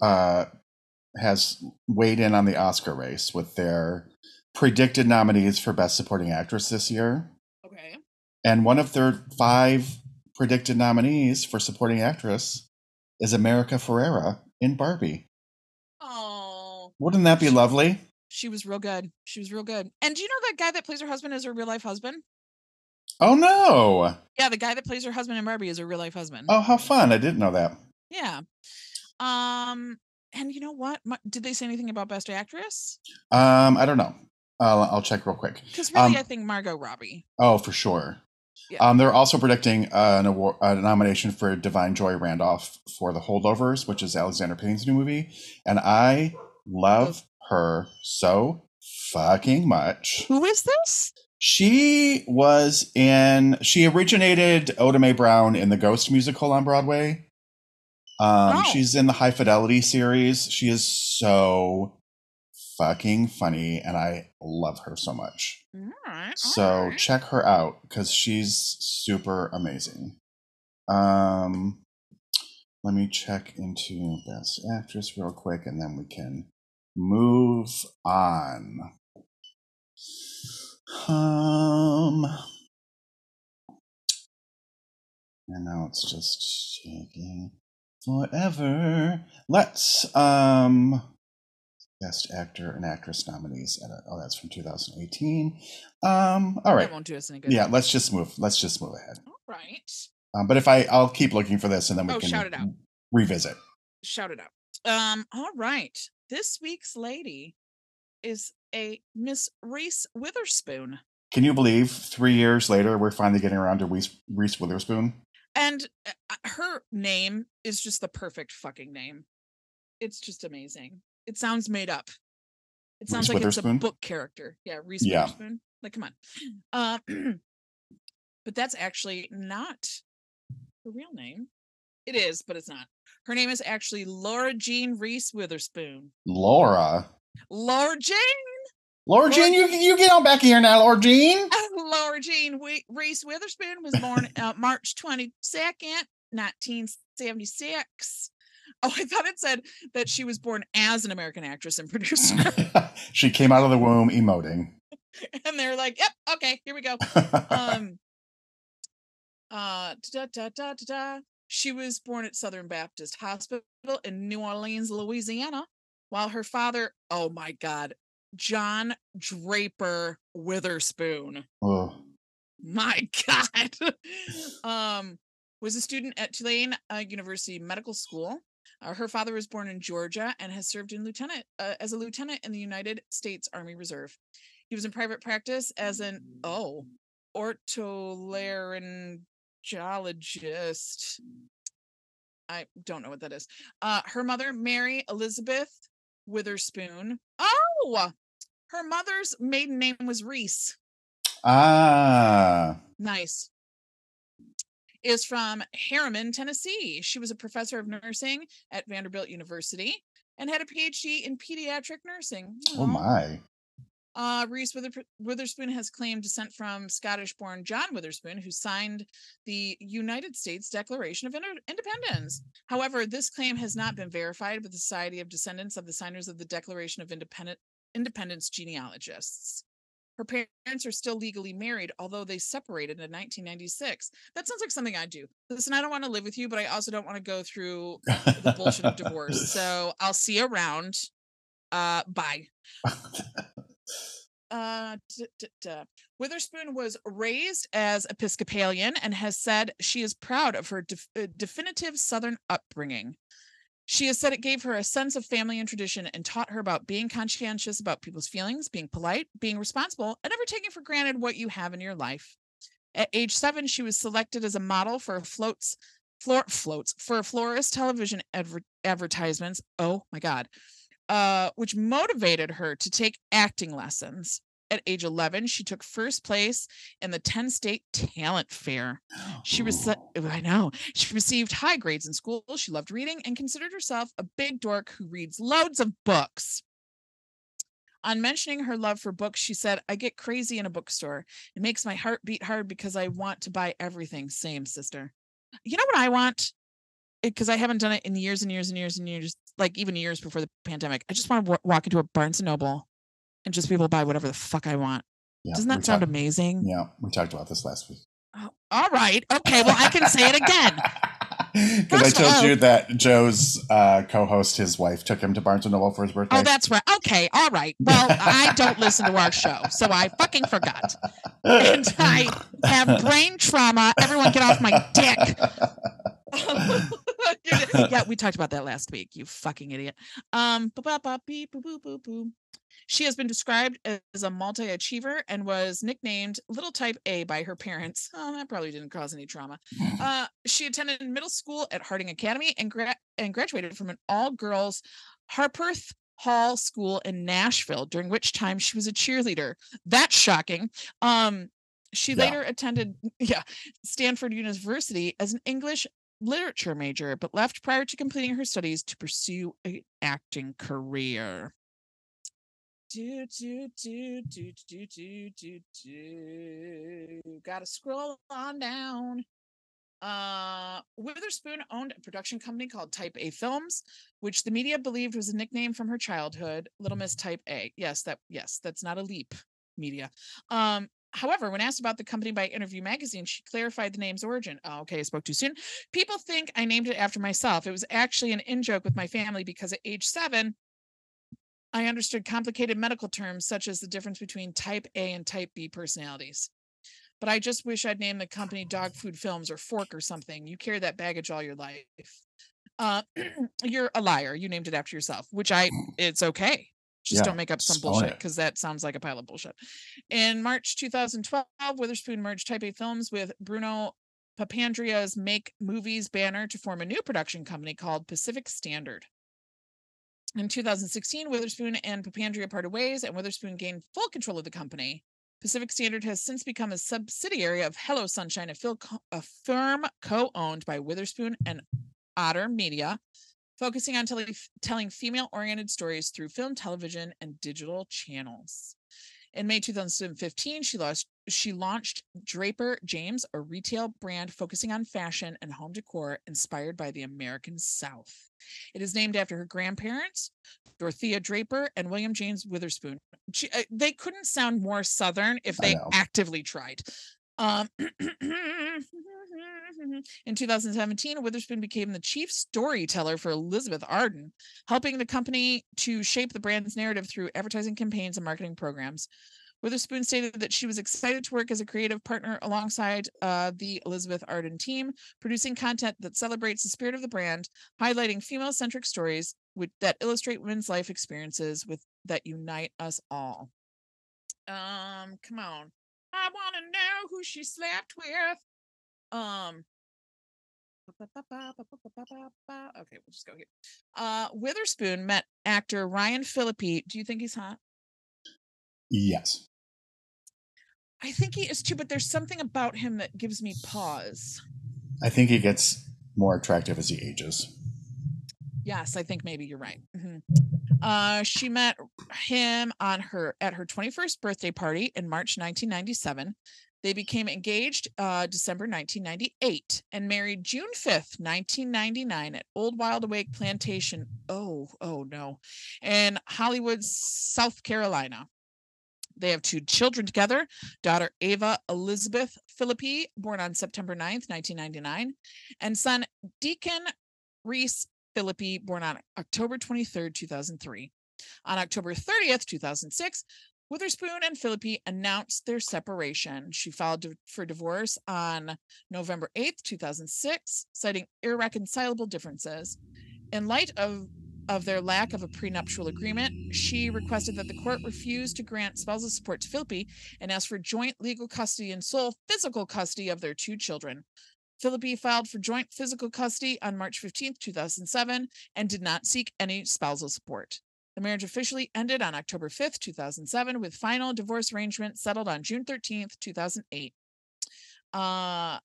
uh, has weighed in on the Oscar race with their predicted nominees for Best Supporting Actress this year. Okay. And one of their five predicted nominees for Supporting Actress is America Ferrera in Barbie. Oh, Wouldn't that be lovely? she was real good. She was real good. And do you know that guy that plays her husband is her real life husband? Oh no! Yeah, the guy that plays her husband in Barbie is her real life husband. Oh, how fun! I didn't know that. Yeah. Um, and you know what? Did they say anything about Best Actress? Um, I don't know. I'll, I'll check real quick. Because really, Um, I think Margot Robbie. Oh, for sure. Yeah. Um, they're also predicting uh, an award, a nomination for Da'Vine Joy Randolph for The Holdovers, which is Alexander Payne's new movie, and I love her so fucking much. Who is this? She was in. She originated Oda Mae Brown in the Ghost musical on Broadway. Um, Oh. She's in the High Fidelity series. She is so fucking funny, and I love her so much. Right. So right. check her out because she's super amazing. Um, let me check into Best Actress real quick, and then we can move on. Um, and now it's just taking forever. Let's um, Best Actor and Actress nominees. And, oh, that's from 2018. Um, all right. That won't do us any good. Yeah, let's just move. Let's just move ahead. All right. Um, but if I, I'll keep looking for this, and then we Oh, can shout it out. revisit. Shout it out. Um. All right. This week's lady is a Miss Reese Witherspoon, Can you believe three years later we're finally getting around to Reese, Reese Witherspoon? and uh, her name is just the perfect fucking name. It's just amazing. It sounds made up. It sounds Reese like it's a book character. Yeah, Reese Yeah. Witherspoon. Like, come on. Uh, but that's actually not her real name. It is, but it's not. Her name is actually Laura Jean Reese Witherspoon. Laura. Laura Jean, Laura Jean, you you get on back here now, Laura Jean. Laura Jean Wi- Reese Witherspoon was born uh, March twenty second, nineteen seventy six. Oh, I thought it said that she was born as an American actress and producer, she came out of the womb emoting. and they're like, "Yep, okay, here we go." um uh da, da, da, da, da. she was born at southern baptist hospital in new orleans louisiana while her father oh my god john draper witherspoon. Oh, my god. Um was a student at tulane uh, university medical school. Uh, her father was born in georgia and has served in lieutenant uh, as a lieutenant in the united states army reserve. He was in private practice as an oh otolaryngologist i don't know what that is. Uh her mother mary elizabeth witherspoon oh her mother's maiden name was reese ah, Nice. Is from Harriman, Tennessee. She was a professor of nursing at Vanderbilt University and had a PhD in pediatric nursing. oh my. Uh, Reese Wither- Witherspoon has claimed descent from Scottish born John Witherspoon, who signed the United States Declaration of Inter- Independence. However, this claim has not been verified with the Society of Descendants of the Signers of the Declaration of Independent- Independence genealogists. Her parents are still legally married, although they separated in 1996. That sounds like something I'd do. Listen, I don't want to live with you, but I also don't want to go through the bullshit of divorce. So I'll see you around. Uh, bye. Uh, Witherspoon was raised as Episcopalian and has said she is proud of her uh, definitive Southern upbringing. She has said it gave her a sense of family and tradition and taught her about being conscientious about people's feelings, being polite, being responsible, and never taking for granted what you have in your life. At age seven, she was selected as a model for floats, floor, floats for florist television adver- advertisements. Oh my God uh, which motivated her to take acting lessons. At age 11, she took first place in the 10 state talent fair. Oh. She was, Ooh. I know, she received high grades in school. She loved reading and considered herself a big dork who reads loads of books. On mentioning her love for books, she said, I get crazy in a bookstore. It makes my heart beat hard because I want to buy everything. Same, sister. You know what I want? Eh, because I haven't done it in years and years and years and years, like even years before the pandemic. I just want to walk into a Barnes and Noble and just be able to buy whatever the fuck I want. Yeah, Doesn't that sound talked- amazing? Yeah, we talked about this last week. Oh, all right. Okay. Well, I can say it again. Because I told all- you that Joe's uh, co-host, his wife, took him to Barnes and Noble for his birthday. Oh, that's right. Okay. All right. Well, I don't listen to our show, so I fucking forgot. And I have brain trauma. Everyone get off my dick. yeah, we talked about that last week. You fucking idiot. Um. She has been described as a multi-achiever and was nicknamed Little Type A by her parents. Oh, that probably didn't cause any trauma. Uh, she attended middle school at Harding Academy and gra- and graduated from an all-girls Harpeth Hall School in Nashville, during which time she was a cheerleader. That's shocking. Um, she Yeah. later attended, yeah, Stanford University as an English literature major, but left prior to completing her studies to pursue an acting career. Do do do do do do do do. Gotta scroll on down. Uh, Witherspoon owned a production company called Type A Films, which the media believed was a nickname from her childhood, Little Miss Type A. Yes, that yes, that's not a leap. Media. Um, however, when asked about the company by Interview Magazine, she clarified the name's origin. Oh, okay, I spoke too soon. People think I named it after myself. It was actually an in joke with my family because at age seven, I understood complicated medical terms such as the difference between type A and type B personalities. But I just wish I'd named the company Dog Food Films or Fork or something. You carry that baggage all your life. Uh, you're a liar. You named it after yourself, which I, it's okay. Just Yeah, don't make up some bullshit because that sounds like a pile of bullshit. In March 2012, Witherspoon merged Type A Films with Bruno Papandrea's Make Movies banner to form a new production company called Pacific Standard. In 2016, Witherspoon and Papandrea parted ways, and Witherspoon gained full control of the company. Pacific Standard has since become a subsidiary of Hello Sunshine, a, firm co-owned by Witherspoon and Otter Media, focusing on telling, telling female-oriented stories through film, television, and digital channels. In May 2015, she launched she launched Draper James, a retail brand focusing on fashion and home decor inspired by the American South. It is named after her grandparents, Dorothea Draper and William James Witherspoon. She- uh, they couldn't sound more Southern if they actively tried. Um, in 2017, Witherspoon became the chief storyteller for Elizabeth Arden, helping the company to shape the brand's narrative through advertising campaigns and marketing programs. Witherspoon stated that she was excited to work as a creative partner alongside uh, the Elizabeth Arden team, producing content that celebrates the spirit of the brand, highlighting female-centric stories with, that illustrate women's life experiences with that unite us all. Um, come on, I want to know who she slept with. Um. Okay, we'll just go here. Uh, Witherspoon met actor Ryan Phillippe. Do you think he's hot? Yes. I think he is too, but there's something about him that gives me pause. I think he gets more attractive as he ages. Yes, I think maybe you're right. Mhm. Uh, she met him on her at her 21st birthday party in March 1997. They became engaged uh, December 1998 and married June 5th, 1999 at Old Wide Awake Plantation. Oh, oh no. In Hollywood, South Carolina. They have two children together daughter Ava Elizabeth Phillippe, born on September 9th, 1999, and son Deacon Reese Phillippe, born on October 23rd, 2003. On October 30th, 2006, Witherspoon and Phillippe announced their separation. She filed for divorce on November 8th, 2006, citing irreconcilable differences. In light of of their lack of a prenuptial agreement, she requested that the court refuse to grant spousal support to Phillippe and asked for joint legal custody and sole physical custody of their two children. Phillippe filed for joint physical custody on March 15, 2007, and did not seek any spousal support. The marriage officially ended on October 5, 2007, with final divorce arrangement settled on June 13, 2008. Uh,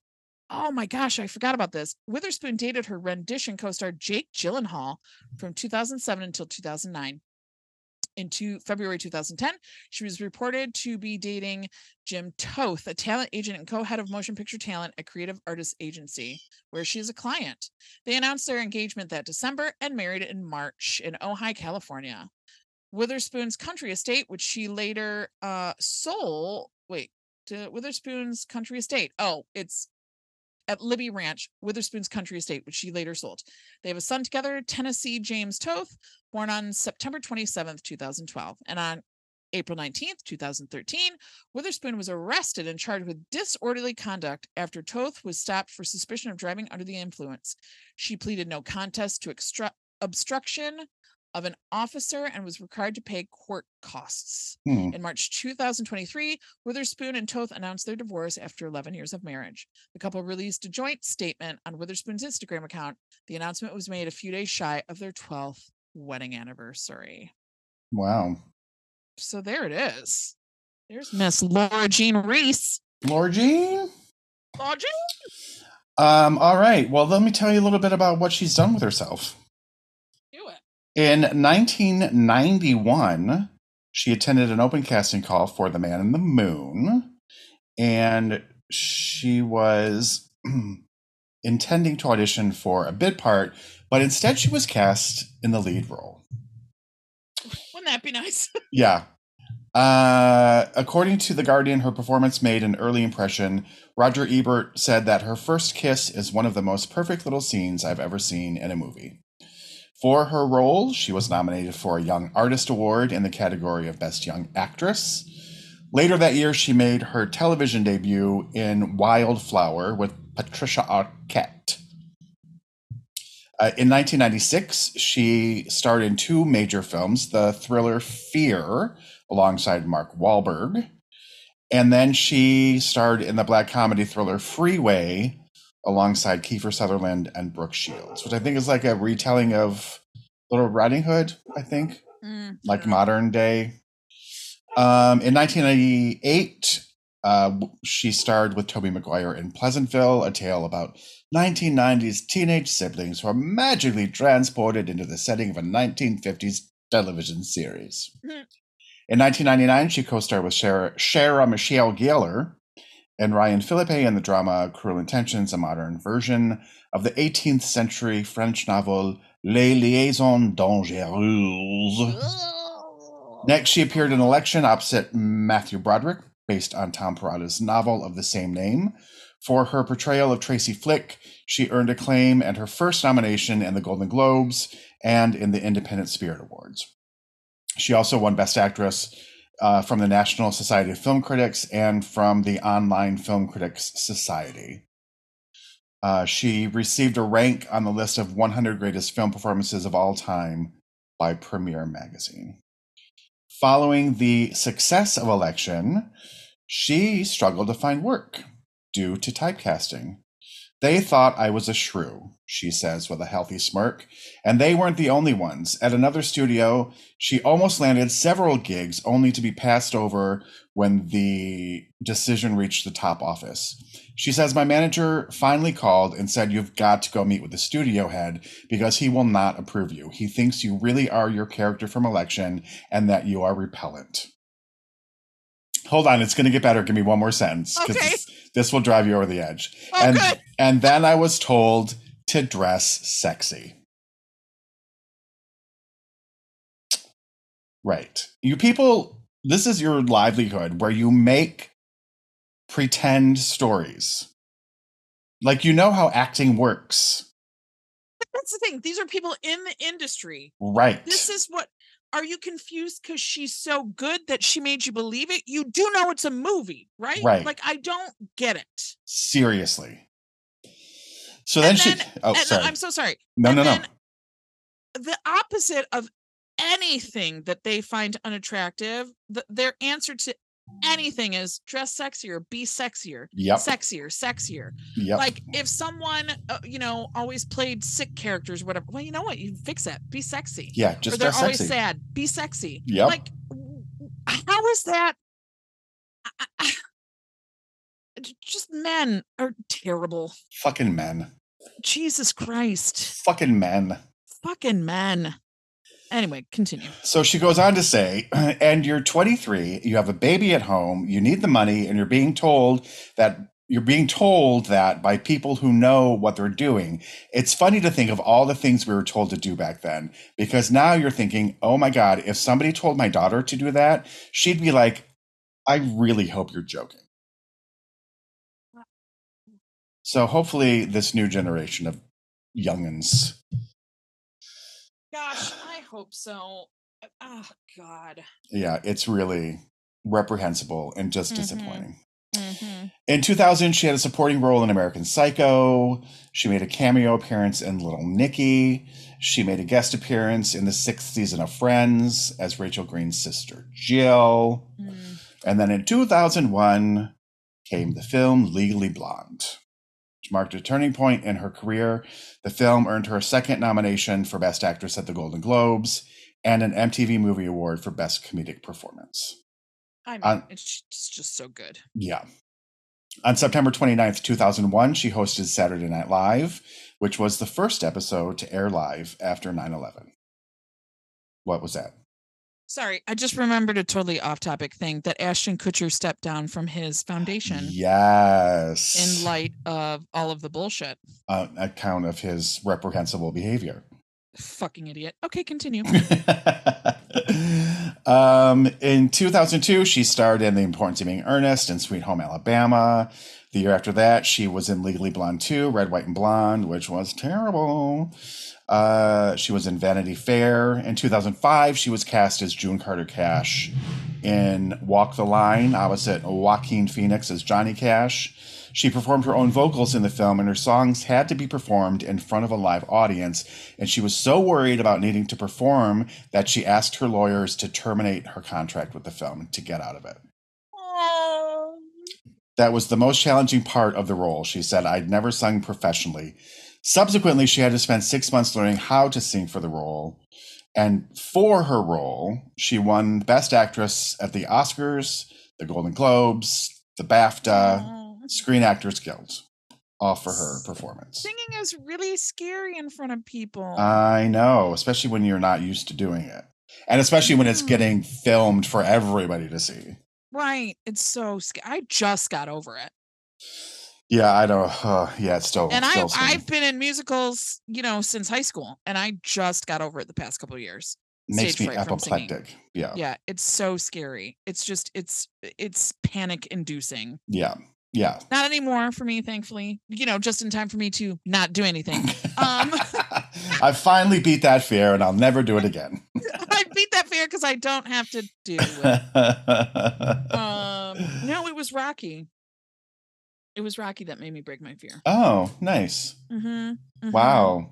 oh my gosh, I forgot about this. Witherspoon dated her rendition co star Jake Gyllenhaal from 2007 until 2009. In two, February 2010, she was reported to be dating Jim Toth, a talent agent and co head of motion picture talent at Creative Artists Agency, where she is a client. They announced their engagement that December and married in March in Ojai, California. Witherspoon's country estate, which she later uh, sold. Wait, to Witherspoon's country estate. Oh, it's at Libby Ranch, Witherspoon's country estate, which she later sold. They have a son together, Tennessee James Toth, born on September 27th, 2012. And on April 19th, 2013, Witherspoon was arrested and charged with disorderly conduct after Toth was stopped for suspicion of driving under the influence. She pleaded no contest to obstruction of an officer and was required to pay court costs. Hmm. In March 2023, Witherspoon and Toth announced their divorce after 11 years of marriage. The couple released a joint statement on Witherspoon's Instagram account. The announcement was made a few days shy of their 12th wedding anniversary. Wow. So there it is. There's Miss Laura Jean Reese. Laura Jean? Laura Jean? Um, all right. Well, let me tell you a little bit about what she's done with herself. In 1991, she attended an open casting call for The Man in the Moon, and she was intending to audition for a bit part, but instead she was cast in the lead role. Wouldn't that be nice? Yeah. Uh, according to The Guardian, her performance made an early impression. Roger Ebert said that her first kiss is one of the most perfect little scenes I've ever seen in a movie. For her role, she was nominated for a Young Artist Award in the category of Best Young Actress. Later that year, she made her television debut in Wildflower with Patricia Arquette. Uh, in 1996, she starred in two major films the thriller Fear alongside Mark Wahlberg. And then she starred in the black comedy thriller Freeway alongside Kiefer Sutherland and Brooke Shields, which I think is like a retelling of Little Riding Hood, I think, Mm, like modern day. Um, in 1998, uh, she starred with Tobey Maguire in Pleasantville, a tale about 1990s teenage siblings who are magically transported into the setting of a 1950s television series. Mhm. In 1999, she co-starred with Sarah, Sarah Michelle Gellar and Ryan Phillippe in the drama Cruel Intentions, a modern version of the 18th century French novel Les Liaisons Dangereuses. Next, she appeared in Election opposite Matthew Broderick, based on Tom Perrotta's novel of the same name. For her portrayal of Tracy Flick, she earned acclaim and her first nomination in the Golden Globes and in the Independent Spirit Awards. She also won Best Actress uh, from the National Society of Film Critics and from the Online Film Critics Society. Uh, she received a rank on the list of 100 greatest film performances of all time by Premiere Magazine. Following the success of Election, she struggled to find work due to typecasting. They thought I was a shrew, she says with a healthy smirk, and they weren't the only ones. At another studio, she almost landed several gigs only to be passed over when the decision reached the top office. She says, My manager finally called and said, You've got to go meet with the studio head because he will not approve you. He thinks you really are your character from election and that you are repellent. Hold on, it's going to get better. Give me one more sentence because Okay. this, this will drive you over the edge. Oh, and, good. and then I was told to dress sexy. Right. You people, this is your livelihood where you make pretend stories. Like, you know how acting works. That's the thing. These are people in the industry. Right. This is what. Are you confused because she's so good that she made you believe it? You do know it's a movie, right? Right. Like I don't get it. Seriously. So then, And she. oh, sorry. I'm so sorry. no, and no, no. The opposite of anything that they find unattractive, th- their answer to anything is dress sexier, be sexier, Yep. sexier, sexier. Yep. Like if someone, uh, you know, always played sick characters, or whatever. Well, you know what? You fix that. Be sexy. yeah. or Just they're dress always sexy. sad. Be sexy. Yeah. Like, how is that? I- I- Just men are terrible. Fucking men. Jesus Christ. Fucking men. Fucking men. Anyway, continue. So she goes on to say, and you're 23, you have a baby at home, you need the money, and you're being told that you're being told that by people who know what they're doing. It's funny to think of all the things we were told to do back then, because now you're thinking, oh my God, if somebody told my daughter to do that, she'd be like, I really hope you're joking. So hopefully, this new generation of youngins. Gosh, I hope so. Oh God. Yeah, it's really reprehensible and just Mhm. disappointing. hmm In 2000, she had a supporting role in American Psycho. She made a cameo appearance in Little Nicky. She made a guest appearance in the sixth season of Friends as Rachel Green's sister, Jill. Mm. And then in 2001 came the film Legally Blonde, which marked a turning point in her career. The film earned her a second nomination for Best Actress at the Golden Globes and an MTV Movie Award for Best Comedic Performance. I mean, On- it's it's just so good. Yeah. On September 29th, 2001, she hosted Saturday Night Live, which was the first episode to air live after 9 11. What was that? Sorry, I just remembered a totally off-topic thing that Ashton Kutcher stepped down from his foundation Yes. in light of all of the bullshit. on account of his reprehensible behavior. Fucking idiot. Okay, continue. um, in 2002, she starred in The Importance of Being Earnest and Sweet Home Alabama. The year after that, she was in Legally Blonde 2, Red, White, and Blonde, which was terrible. Uh, she was in Vanity Fair. In 2005, she was cast as June Carter Cash in Walk the Line, opposite Joaquin Phoenix as Johnny Cash. She performed her own vocals in the film, and her songs had to be performed in front of a live audience. And she was so worried about needing to perform that she asked her lawyers to terminate her contract with the film to get out of it. That was the most challenging part of the role. She said, I'd never sung professionally. Subsequently, she had to spend six months learning how to sing for the role. And for her role, she won Best Actress at the Oscars, the Golden Globes, the BAFTA. Screen Actors Guild, all for her performance. Singing is really scary in front of people. I know, especially when you're not used to doing it. And especially when it's getting filmed for everybody to see. right. It's so scary. I just got over it. Yeah, I don't. Uh, yeah, it's still. and I. I've been in musicals, you know, since high school, and I just got over it the past couple of years. makes me fright from singing. apoplectic. Yeah, Yeah, it's so scary. It's just, it's, it's panic inducing. yeah, yeah. Not anymore for me, thankfully. You know, just in time for me to not do anything. Um, I finally beat that fear, and I'll never do it again. I beat that fear because I don't have to do it. Um, no, it was Rocky. It was Rocky that made me break my fear. oh, nice! Mm-hmm, Wow.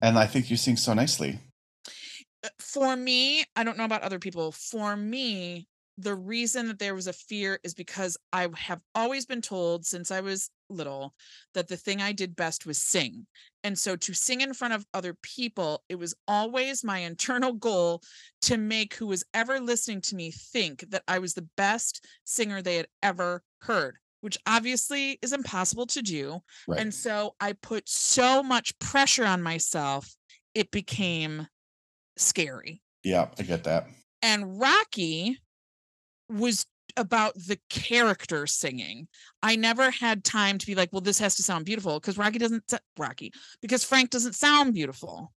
And I think you sing so nicely. For me, I don't know about other people. For me, the reason that there was a fear is because I have always been told since I was little that the thing I did best was sing. And so to sing in front of other people, it was always my internal goal to make who was ever listening to me think that I was the best singer they had ever heard, which obviously is impossible to do. Right. And so I put so much pressure on myself, it became scary. yeah, I get that. And Rocky was about the character singing. I never had time to be like, well, this has to sound beautiful because Rocky doesn't, Rocky, because Frank doesn't sound beautiful.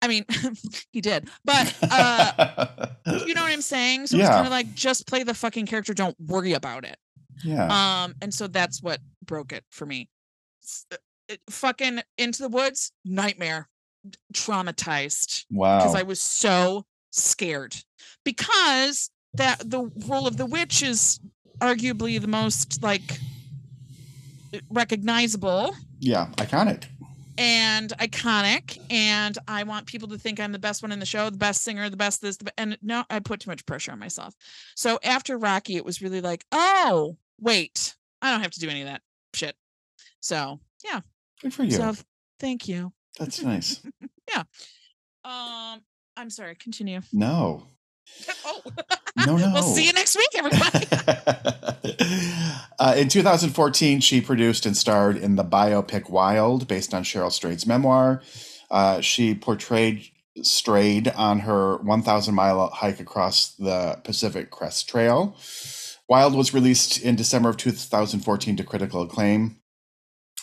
I mean, he did, but uh, you know what I'm saying? So it's kind of like just play the fucking character, don't worry about it. Yeah. Um, and so that's what broke it for me. Uh, it- fucking into the woods, nightmare, traumatized wow. because I was so scared. Because that the role of the witch is arguably the most like uh, recognizable yeah, iconic. and iconic and i want people to think i'm the best one in the show the best singer the best this the, and no i put too much pressure on myself so after rocky it was really like oh wait i don't have to do any of that shit so yeah Good for you. so thank you That's nice. Yeah. Um i'm sorry continue No, oh no, no. we'll see you next week everybody uh, in 2014, she produced and starred in the biopic Wild, based on Cheryl Strayed's memoir. Uh, she portrayed strayed on her 1,000 mile hike across the Pacific Crest Trail. Wild was released in December of 2014 to critical acclaim.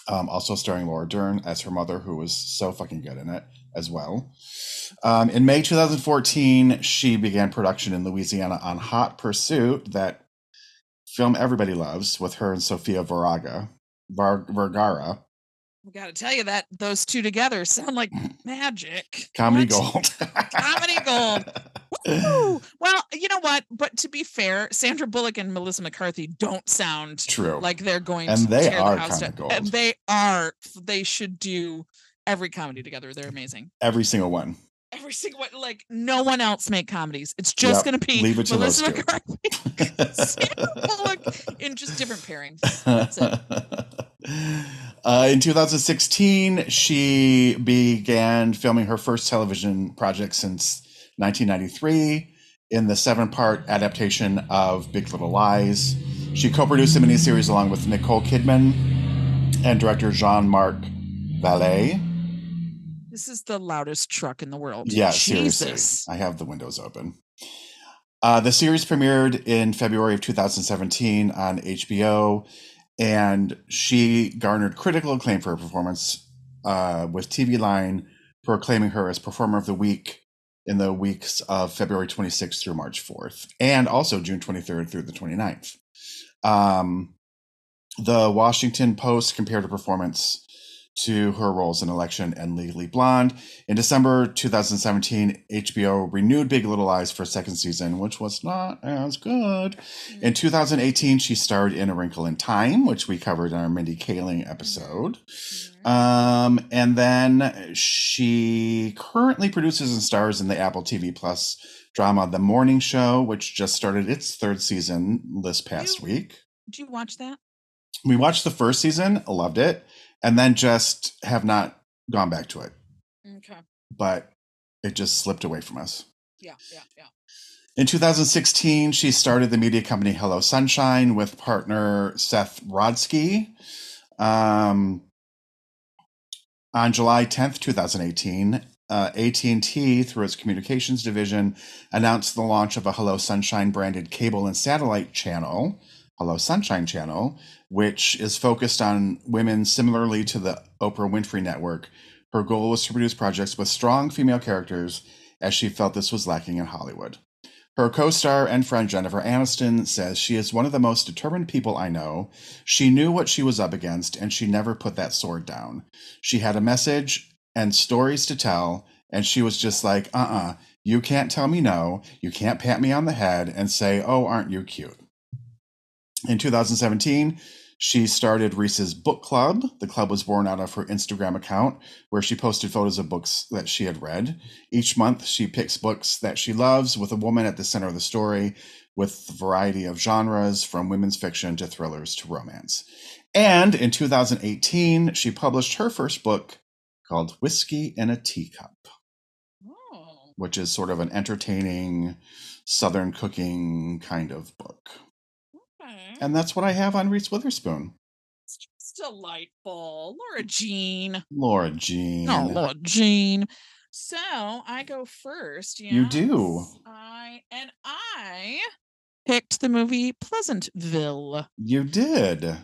Um, also starring Laura Dern as her mother, who was so fucking good in it as well. Um, in May 2014, she began production in Louisiana on Hot Pursuit, that film everybody loves, with her and Sofia Vergara. Var- Vergara. I gotta tell you that those two together sound like magic. Comedy What? gold. Comedy gold. Woo! What? But to be fair, Sandra Bullock and Melissa McCarthy don't sound True. like they're going And to they tear are the house down. And they are. They should do every comedy together. They're amazing. Every single one. Every single one. Like no one else make comedies. It's just Yep, gonna be leave it to Melissa. McCarthy, Sandra Bullock in just different pairings. That's it. Uh, in 2016, she began filming her first television project since 1993 in the seven part adaptation of Big Little Lies. She co produced the miniseries along with Nicole Kidman and director Jean Marc Vallée. This is the loudest truck in the world. Yeah, Jesus. seriously. I have the windows open. Uh, the series premiered in February of 2017 on HBO, and she garnered critical acclaim for her performance, uh, with TV Line proclaiming her as Performer of the Week in the weeks of February 26th through March 4th, and also June 23rd through the 29th. Um, the Washington Post compared her performance to her roles in Election and Legally Blonde. In December 2017, HBO renewed Big Little Lies for a second season, which was not as good. In 2018, she starred in A Wrinkle in Time, which we covered in our Mindy Kaling episode. Mhm. Um, and then she currently produces and stars in the Apple TV Plus drama The Morning Show, which just started its third season this past You- week. Did you watch that? We watched the first season, loved it, and then just have not gone back to it. Okay. But it just slipped away from us. Yeah, yeah, yeah. In 2016, she started the media company Hello Sunshine with partner Seth Rodsky. Um, on July 10th, 2018, uh, AT&T, through its communications division, announced the launch of a Hello Sunshine branded cable and satellite channel, Hello Sunshine Channel, which is focused on women similarly to the Oprah Winfrey Network. Her goal was to produce projects with strong female characters, as she felt this was lacking in Hollywood. Her co star and friend Jennifer Aniston says she is one of the most determined people I know. She knew what she was up against, and she never put that sword down. She had a message and stories to tell, and she was just like, uh uh you can't tell me no. You can't pat me on the head and say, oh, aren't you cute? In 2017, she started Reese's Book Club. The club was born out of her Instagram account, where she posted photos of books that she had read. Each month, she picks books that she loves with a woman at the center of the story, with a variety of genres from women's fiction to thrillers to romance. And in 2018, she published her first book called Whiskey in a Teacup, Oh. which is sort of an entertaining Southern cooking kind of book. Okay. And that's what I have on Reese Witherspoon. It's just delightful. Laura Jean. Laura Jean. Oh, Laura Jean. So I go first. You do. I and I picked the movie Pleasantville. You did.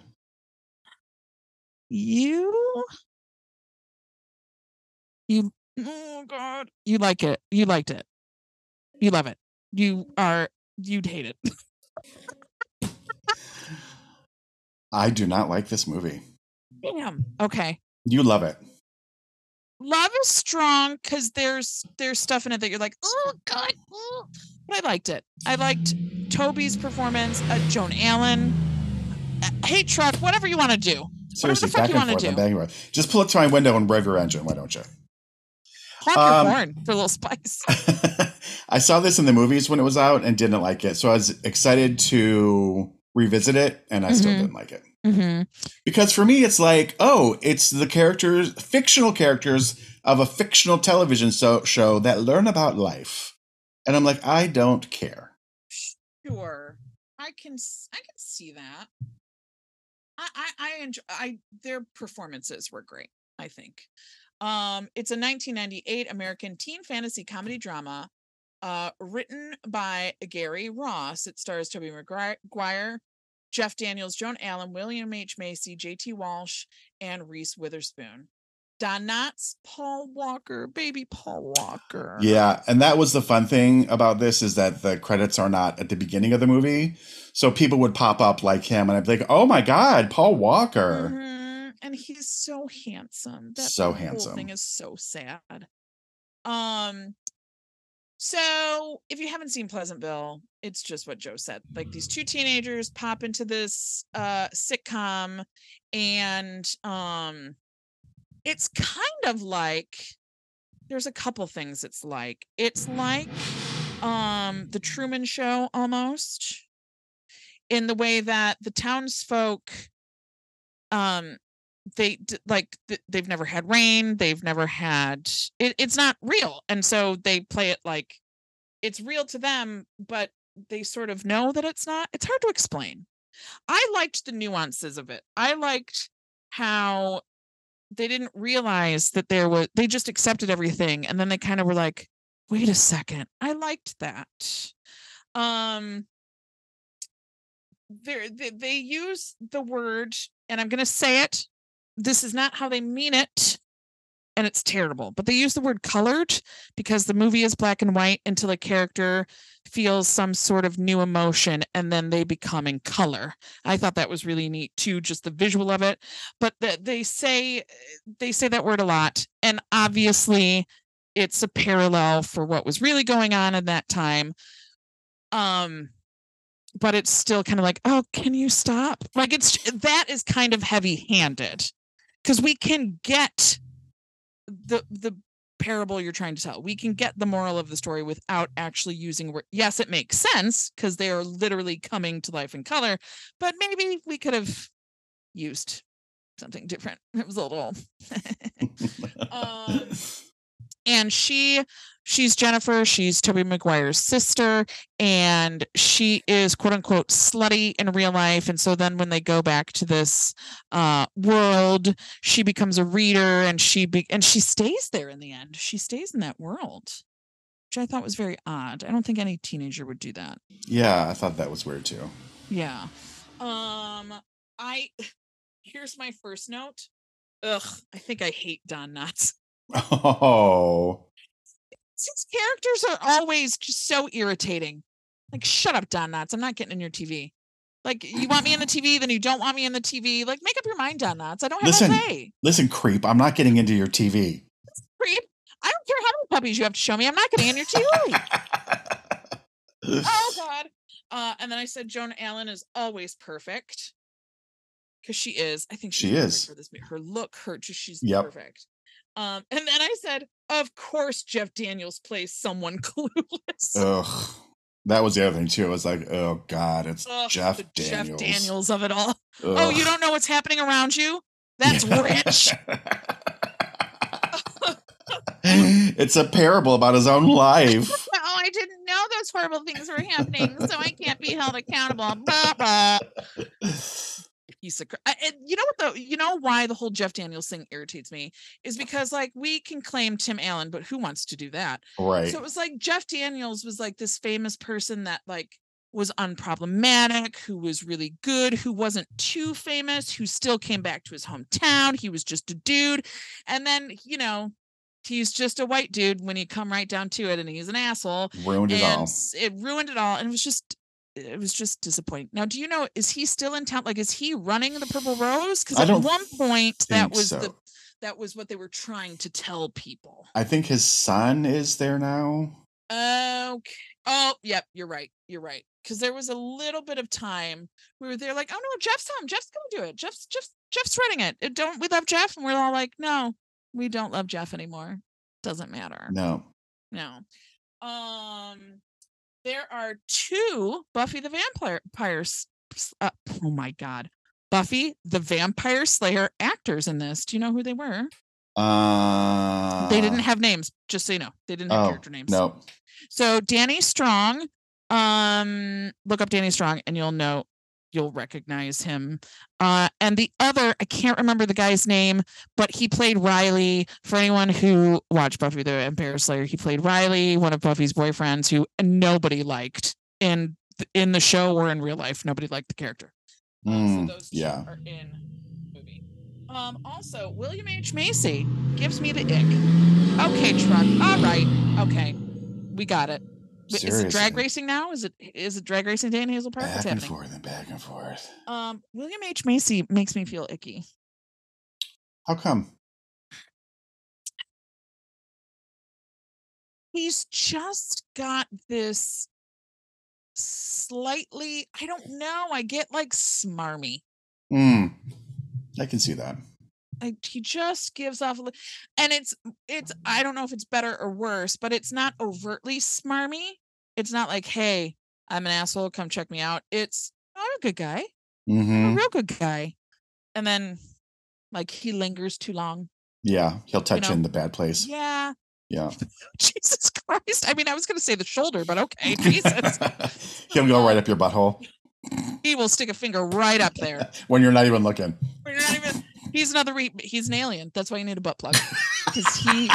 You you oh god. You like it. You liked it. You love it. You are you'd hate it. I do not like this movie. Damn. Okay. You love it. love is strong because there's there's stuff in it that you're like, oh god, oh. but I liked it. I liked Tobey's performance, uh, Joan Allen, uh, Hate Truck, whatever you want to do. Seriously, fuck back you and forth. do? Back and forth. Just pull up to my window and rev your engine. Why don't you? Honk Um, your horn for a little spice. I saw this in the movies when it was out and didn't like it. So I was excited to revisit it and I still Mhm. didn't like it. hmm Because for me, it's like, oh, it's the characters, fictional characters of a fictional television so- show that learn about life. And I'm like, I don't care. Sure, I can s- I can see that. I I I enjoy. I their performances were great. I think. Um, it's a 1998 American teen fantasy comedy drama uh, written by Gary Ross. It stars Tobey Maguire, Jeff Daniels, Joan Allen, William H. Macy, J.T. Walsh, and Reese Witherspoon. Don Knotts, Paul Walker, baby Paul Walker. Yeah, and that was the fun thing about this is that the credits are not at the beginning of the movie, so people would pop up like him, and I'd be like, "Oh my god, Paul Walker!" Mhm, And he's so handsome. That So whole handsome. thing is so sad. Um, so if you haven't seen Pleasantville, it's just what Joe said. Like these two teenagers pop into this uh sitcom, and um, it's kind of like there's a couple things it's like. It's like um the Truman Show almost in the way that the townsfolk um they like they've never had rain they've never had it, it's not real and so they play it like it's real to them but they sort of know that it's not it's hard to explain. I liked the nuances of it. I liked how they didn't realize that there was they just accepted everything and then they kind of were like wait a second i liked that. Um they, they use the word and i'm going to say it this is not how they mean it and it's terrible but they use the word colored because the movie is black and white until a character feels some sort of new emotion and then they become in color. I thought that was really neat too just the visual of it but the, they say they say that word a lot and obviously it's a parallel for what was really going on in that time um but it's still kind of like oh can you stop? Like it's that is kind of heavy handed because we can get the the parable you're trying to tell. We can get the moral of the story without actually using word yes it makes sense because they are literally coming to life in color but maybe we could have used something different. It was a little um and she she's Jennifer, she's Tobey Maguire's sister, and she is quote unquote slutty in real life. And so then when they go back to this uh world, she becomes a reader and she be- and she stays there in the end. She stays in that world. Which I thought was very odd. I don't think any teenager would do that. yeah, I thought that was weird too. Yeah. Um I here's my first note. Ugh, I think I hate Don Knotts. Oh, his characters are always just so irritating. Like, shut up, Don Knotts. I'm not getting in your TV. Like, you want me in the TV, then you don't want me in the TV. Like, make up your mind, Don Knotts. I don't have Listen. a say. listen, creep. I'm not getting into your TV. Creep. I don't care how many puppies you have to show me. I'm not getting in your TV. oh God. Uh, and then I said Joan Allen is always perfect. Because she is. I think She is. for this. Her look, her just she's Yep. perfect. Um, and then I said, of course, Jeff Daniels plays someone clueless. Ugh. That was the other thing too. It was like, oh god, it's Ugh, Jeff Daniels. Jeff Daniels of it all. Oh, you don't know what's happening around you? That's rich. it's a parable about his own life. oh, I didn't know those horrible things were happening, so I can't be held accountable. Blah, blah. Piece of I- and you know what though? You know why the whole Jeff Daniels thing irritates me is because like we can claim Tim Allen, but who wants to do that? right. So it was like Jeff Daniels was like this famous person that like was unproblematic, who was really good, who wasn't too famous, who still came back to his hometown. He was just a dude. And then, you know, he's just a white dude when you come right down to it and he's an asshole. Ruined it and all. it ruined it all. And it was just it was just disappointing. Now, do you know is he still in town? Like, is he running the Purple Rose? Because at one point that was so. the that was what they were trying to tell people. I think his son is there now. Okay. Oh, yep, you're right. You're right. Because there was a little bit of time where they're like, "Oh no, Jeff's home. Jeff's gonna do it. Jeff's Jeff's Jeff's running it. Uh, Don't we love Jeff?" And we're all like, "No, we don't love Jeff anymore. Doesn't matter. No. No." Um, there are two Buffy the Vampire. Uh, oh my God, Buffy the Vampire Slayer actors in this. Do you know who they were? Uh they didn't have names. Just so you know, they didn't have oh, character names. No. So Danny Strong, um, look up Danny Strong and you'll know you'll recognize him. Uh, and the other, I can't remember the guy's name, but he played Riley. For anyone who watched Buffy the Vampire Slayer, he played Riley, one of Buffy's boyfriends, who nobody liked in in the show or in real life. Nobody liked the character. Uh, Mm, so those two yeah. are in the movie. Um, also, William H Macy gives me the ick. Okay, truck. All right. Okay, we got it. Wait, Is it drag racing now? Is it is it drag racing day in Hazel Park? What's Back and happening? forth and back and forth. Um, William H Macy makes me feel icky. How come? He's just got this slightly. I don't know. I get like smarmy. Mm, I can see that. I, he just gives off a li- and it's it's i don't know if it's better or worse but it's not overtly smarmy. It's not like hey i'm an asshole come check me out. It's i'm a good guy. I'm hmm a real good guy. And then like he lingers too long Yeah, he'll touch know, in the bad place. yeah. Yeah. jesus christ. I mean i was gonna say the shoulder but okay jesus. He'll go right up your butthole. He will stick a finger right up there. When you're not even looking. We're not even he's another re- he's an alien that's why you need a butt plug because he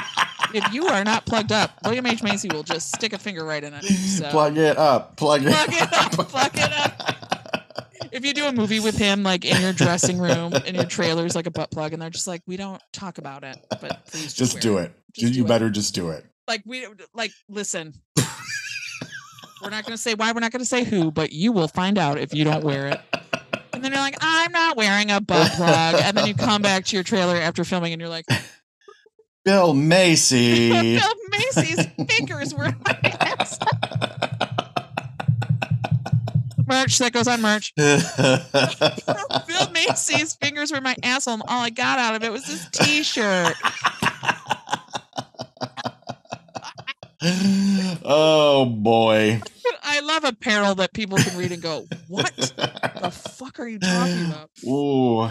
if you are not plugged up william h macy will just stick a finger right in it so Plug it up. Plug it Plug it up. up, plug it up. if you do a movie with him like in your dressing room in your trailers like a butt plug and they're just like we don't talk about it but please just, just do it. Just you do it. better just do it. like we like listen we're not going to say why we're not going to say who but you will find out if you don't wear it and then you're like i'm not wearing a butt plug and then you come back to your trailer after filming and you're like Bill Macy. Bill Macy's fingers were in my ass. merch that goes on merch. Bill Macy's fingers were my asshole, and all I got out of it was this T-shirt. oh boy. I love apparel that people can read and go, "What the fuck are you talking about?" Ooh.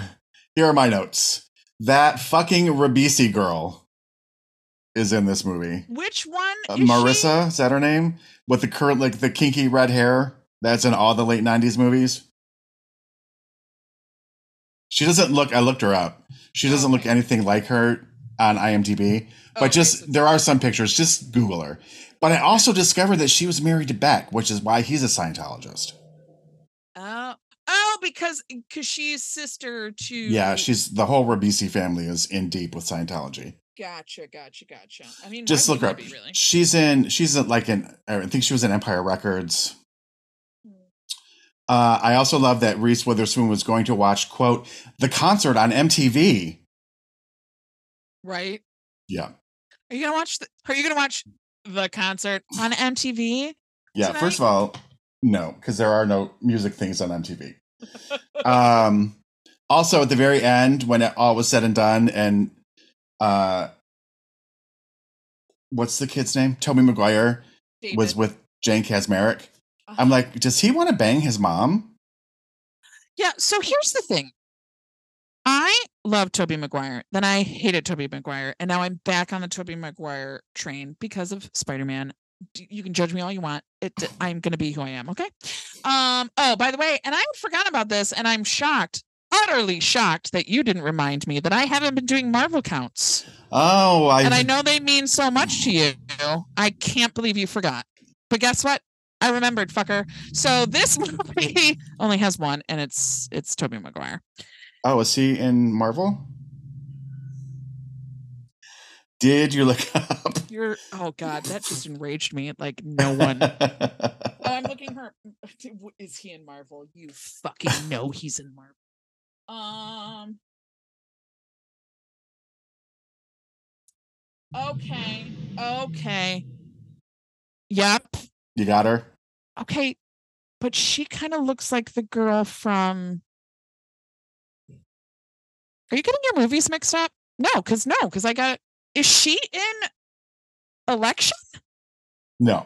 Here are my notes. That fucking Ribisi girl is in this movie. Which one? Uh, is she? Marissa, is that her name? With the current, like the kinky red hair that's in all the late 90s movies. She doesn't look, I looked her up. She doesn't look anything like her on IMDb, but just there are some pictures. Just Google her. But I also discovered that she was married to Beck, which is why he's a Scientologist. Oh, oh, because because she's sister to. Yeah, she's the whole Ribisi family is in deep with Scientology. Gotcha, gotcha, gotcha. I mean, Just look her up. be, Really. She's in. She's in, like in. I think she was in Empire Records. Hmm. Uh, I also love that Reese Witherspoon was going to watch quote the concert on MTV. Right? Yeah, Are you gonna watch? The, are you gonna watch the concert on MTV? yeah. Tonight? First of all, no, because there are no music things on MTV. um, also, at the very end, when it all was said and done, and uh, what's the kid's name? Tobey Maguire was with Jane Kaczmarek. Uh-huh. I'm like, does he want to bang his mom? Yeah, so here's the thing. I love Tobey Maguire. Then I hated Tobey Maguire, and now I'm back on the Tobey Maguire train because of Spider-Man. You can judge me all you want. It I'm going to be who I am, okay? Um oh, by the way, and I forgot about this and I'm shocked, utterly shocked that you didn't remind me that I haven't been doing Marvel counts. Oh, I, And I know they mean so much to you. I can't believe you forgot. But guess what? I remembered, fucker. So this movie only has one, and it's it's Tobey Maguire. Oh, is he in Marvel? Did you look up? You're oh god, that just enraged me. Like no one. I'm looking her. Is he in Marvel? You fucking know he's in Marvel. Um. Okay. Okay. Yep. you got her? Okay. But she kind of looks like the girl from. Are you getting your movies mixed up? No, because no, because I got. Is she in election? No.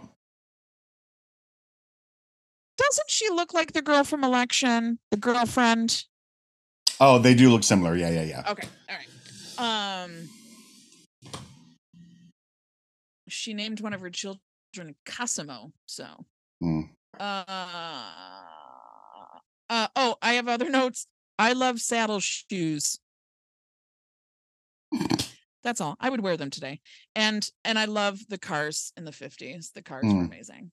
Doesn't she look like the girl from election? The girlfriend? Oh, they do look similar. Yeah, yeah, yeah. Okay. All right. Um. She named one of her children Cosimo. So. Mm. Uh. Uh, oh, Oh, I have other notes. I love saddle shoes. That's all. I would wear them today. And and I love the cars in the 50s. The cars were Mm. amazing.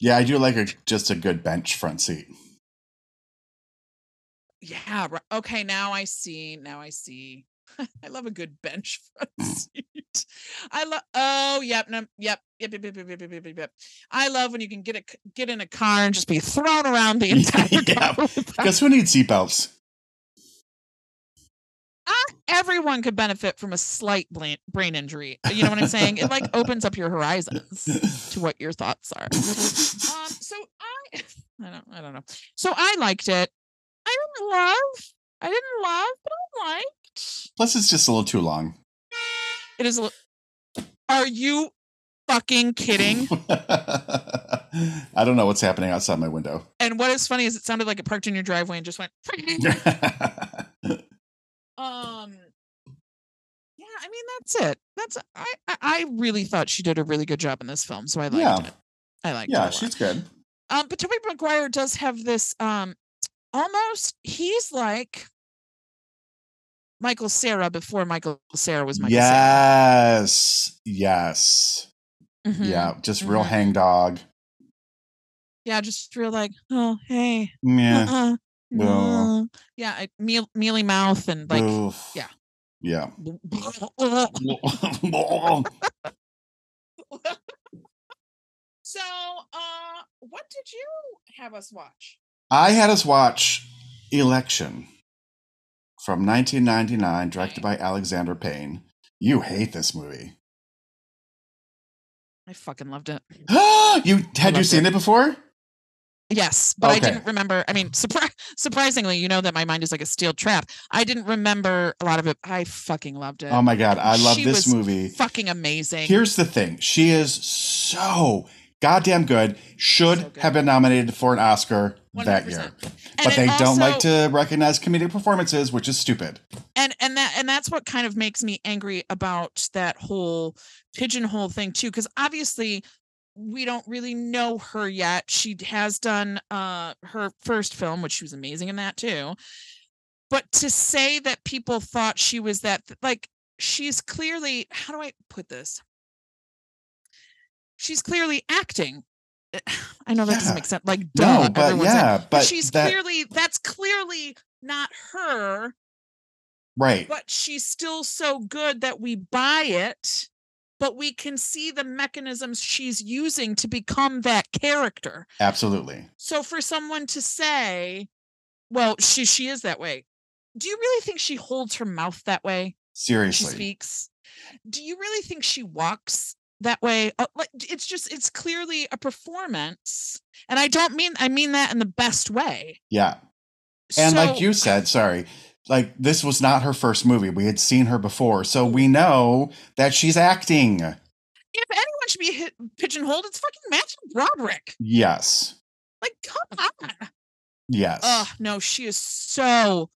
Yeah, I do like a just a good bench front seat. Yeah. Okay. Now I see. Now I see. I love a good bench front seat. I love. Oh, yep. No, yep. Yep. Yep. Yep. Yep. Yep. Yep. Yep. Yep. I love when you can get a get in a car and just be thrown around the entire Yeah, car. Guess who needs seatbelts? Everyone could benefit from a slight brain injury. You know what I'm saying? It like opens up your horizons to what your thoughts are. Um. So I. I don't. I don't know. So I liked it. I didn't love. I didn't love, but I liked. Plus, it's just a little too long. It is. a li- Are you fucking kidding? I don't know what's happening outside my window. And what is funny is it sounded like it parked in your driveway and just went. um. I mean that's it. That's I. I- really thought she did a really good job in this film, so I liked Yeah. it. I liked yeah, lot. she's good. Um, but Tobey Maguire does have this. Um, almost he's like Michael Cera before Michael Cera was Michael yes, yes. Mhm. yeah. Just real mhm. hang Yeah, just real like, oh hey, Yeah. uh-uh, Well. no." yeah, I, meal, mealy mouth and like, Oof. yeah. Yeah. so, uh, what did you have us watch? I had us watch Election from 1999, directed by Alexander Payne. You hate this movie. I fucking loved it. you had you seen it. it before? Yes, but I didn't remember. I mean, surpri- surprisingly, you know that my mind is like a steel trap. I didn't remember a lot of it. I fucking loved it. Oh my god, I love She this was movie. fucking amazing. Here's the thing: she is so goddamn good. Should So good. have been nominated for an Oscar that 100%. year, but it they don't like to recognize comedic performances, which is stupid. and and that and that's what kind of makes me angry about that whole pigeonhole thing too because obviously we don't really know her yet. She has done uh her first film which she was amazing in that too. But to say that people thought she was that like she's clearly how do i put this? She's clearly acting. Eh, i know that doesn't make sense like duh No, but like, yeah, but but she's that clearly that's clearly not her right. but she's still so good that we buy it but we can see the mechanisms she's using to become that character Absolutely. so for someone to say well she she is that way do you really think she holds her mouth that way Seriously. she speaks do you really think she walks that way Uh, it's just it's clearly a performance and i don't mean i mean that in the best way Yeah. And like you said, sorry, like this was not her first movie. We had seen her before. So we know that she's acting. if anyone should be hit, pigeonholed it's fucking matthew broderick Yes. like come on Yes. Oh no, she is so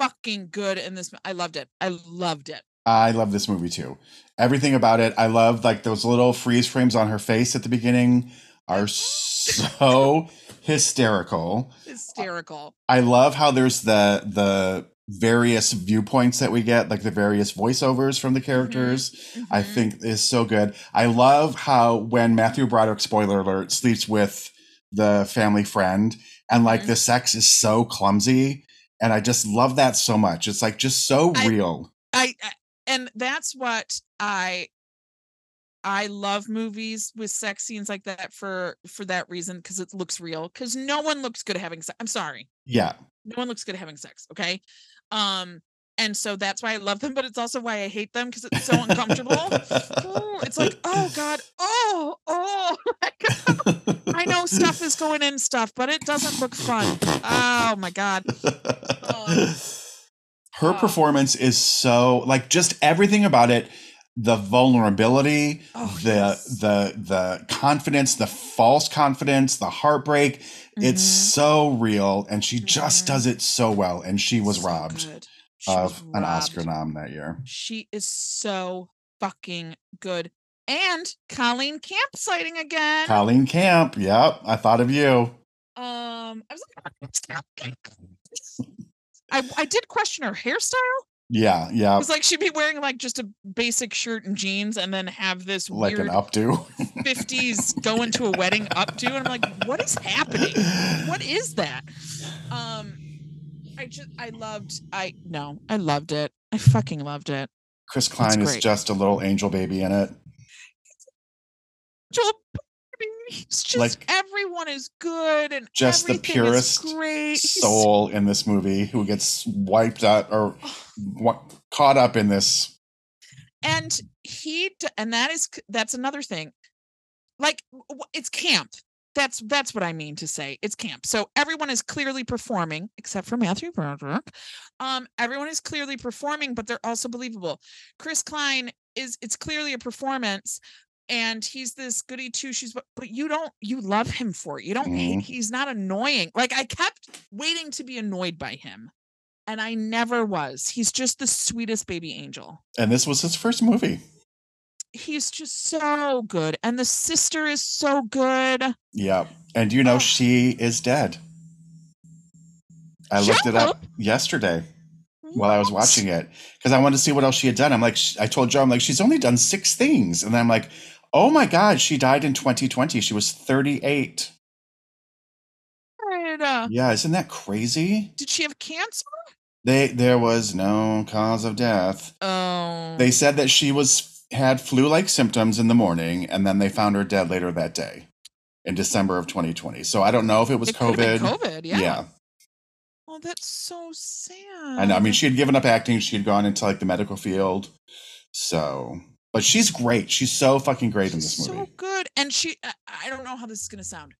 fucking good in this. I loved it. I loved it. I love this movie too. Everything about it. I love like those little freeze frames on her face at the beginning are so hysterical. Hysterical. I love how there's the the various viewpoints that we get, like the various voiceovers from the characters. I Mhm. think is so good. I love how when Matthew Broderick, spoiler alert, sleeps with the family friend, and like Mhm. the sex is so clumsy, and I just love that so much. It's like just so I- real. I, I and that's what I I love movies with sex scenes like that for for that reason because it looks real. Because no one looks good at having sex. I'm sorry, Yeah, no one looks good at having sex. Okay, um, and so that's why I love them, but it's also why I hate them because it's so uncomfortable. Ooh, it's like, oh god, oh, oh. I know stuff is going in stuff, but it doesn't look fun. Oh my god. Her Oh. performance is so like just everything about it. The vulnerability, Oh, the yes. the the confidence, the false confidence, the heartbreak. It's Mhm. so real, and she just Mhm. does it so well. And she was So robbed. She was of an Oscar nom that year. She is so fucking good. And Colleen Camp sighting again. Colleen Camp. Yep, I thought of you. Um, I was like, I I did question her hairstyle. Yeah, yeah. It's like she'd be wearing like just a basic shirt and jeans, and then have this Like weird an updo. fifties going to a wedding updo, and I'm like, what is happening? What is that? Um, I just I loved I no I loved it. I fucking loved it. Chris Klein is just a little angel baby in it. Joel, He's just Like, everyone is good and just the purest great. Soul in this movie who gets wiped out or caught up in this. and he and that is that's another thing. Like it's camp. That's that's what i mean to say. It's camp. So everyone is clearly performing except for matthew broderick. Um everyone is clearly performing but they're also believable. Chris klein is it's clearly a performance and he's this goody two shoes but but you don't you love him for it you don't hate Mhm. he's not annoying like i kept waiting to be annoyed by him and i never was he's just the sweetest baby angel And this was his first movie. he's just so good and the sister is so good Yeah. And you know, Oh. she is dead. I looked it up yesterday while I was watching it because I wanted to see what else she had done. I'm like, I told Joe, I'm like, she's only done six things. And then I'm like, oh my God, she died in 2020. She was 38. Right, uh, Yeah, isn't that crazy? did she have cancer They there was no cause of death. oh They said that she was had flu-like symptoms in the morning, and then they found her dead later that day, in December of 2020. So I don't know if it was it COVID. covid yeah. yeah, oh that's so sad I know. I mean, she had given up acting. She had gone into like the medical field. So, but she's great. She's so fucking great in this movie. so good and she I- i don't know how this is going to sound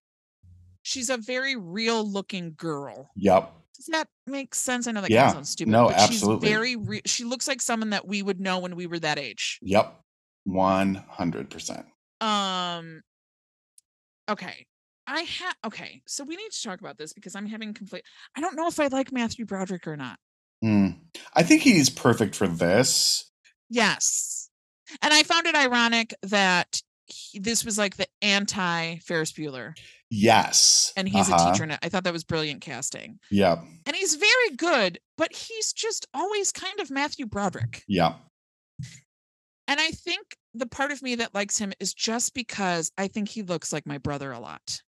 she's a very real looking girl Yep. does that make sense i know that Yeah. sounds stupid No, but absolutely. she's very re- she looks like someone that we would know when we were that age Yep. One hundred percent. Um okay. I have okay, so we need to talk about this because I'm having conflict. I don't know if I like Matthew Broderick or not. Mm. I think he's perfect for this. Yes. And I found it ironic that he, this was like the anti Ferris Bueller Yes. and he's Uh-huh. a teacher in it. I thought that was brilliant casting. Yeah, And he's very good, but he's just always kind of Matthew Broderick. Yeah, And I think the part of me that likes him is just because I think he looks like my brother a lot.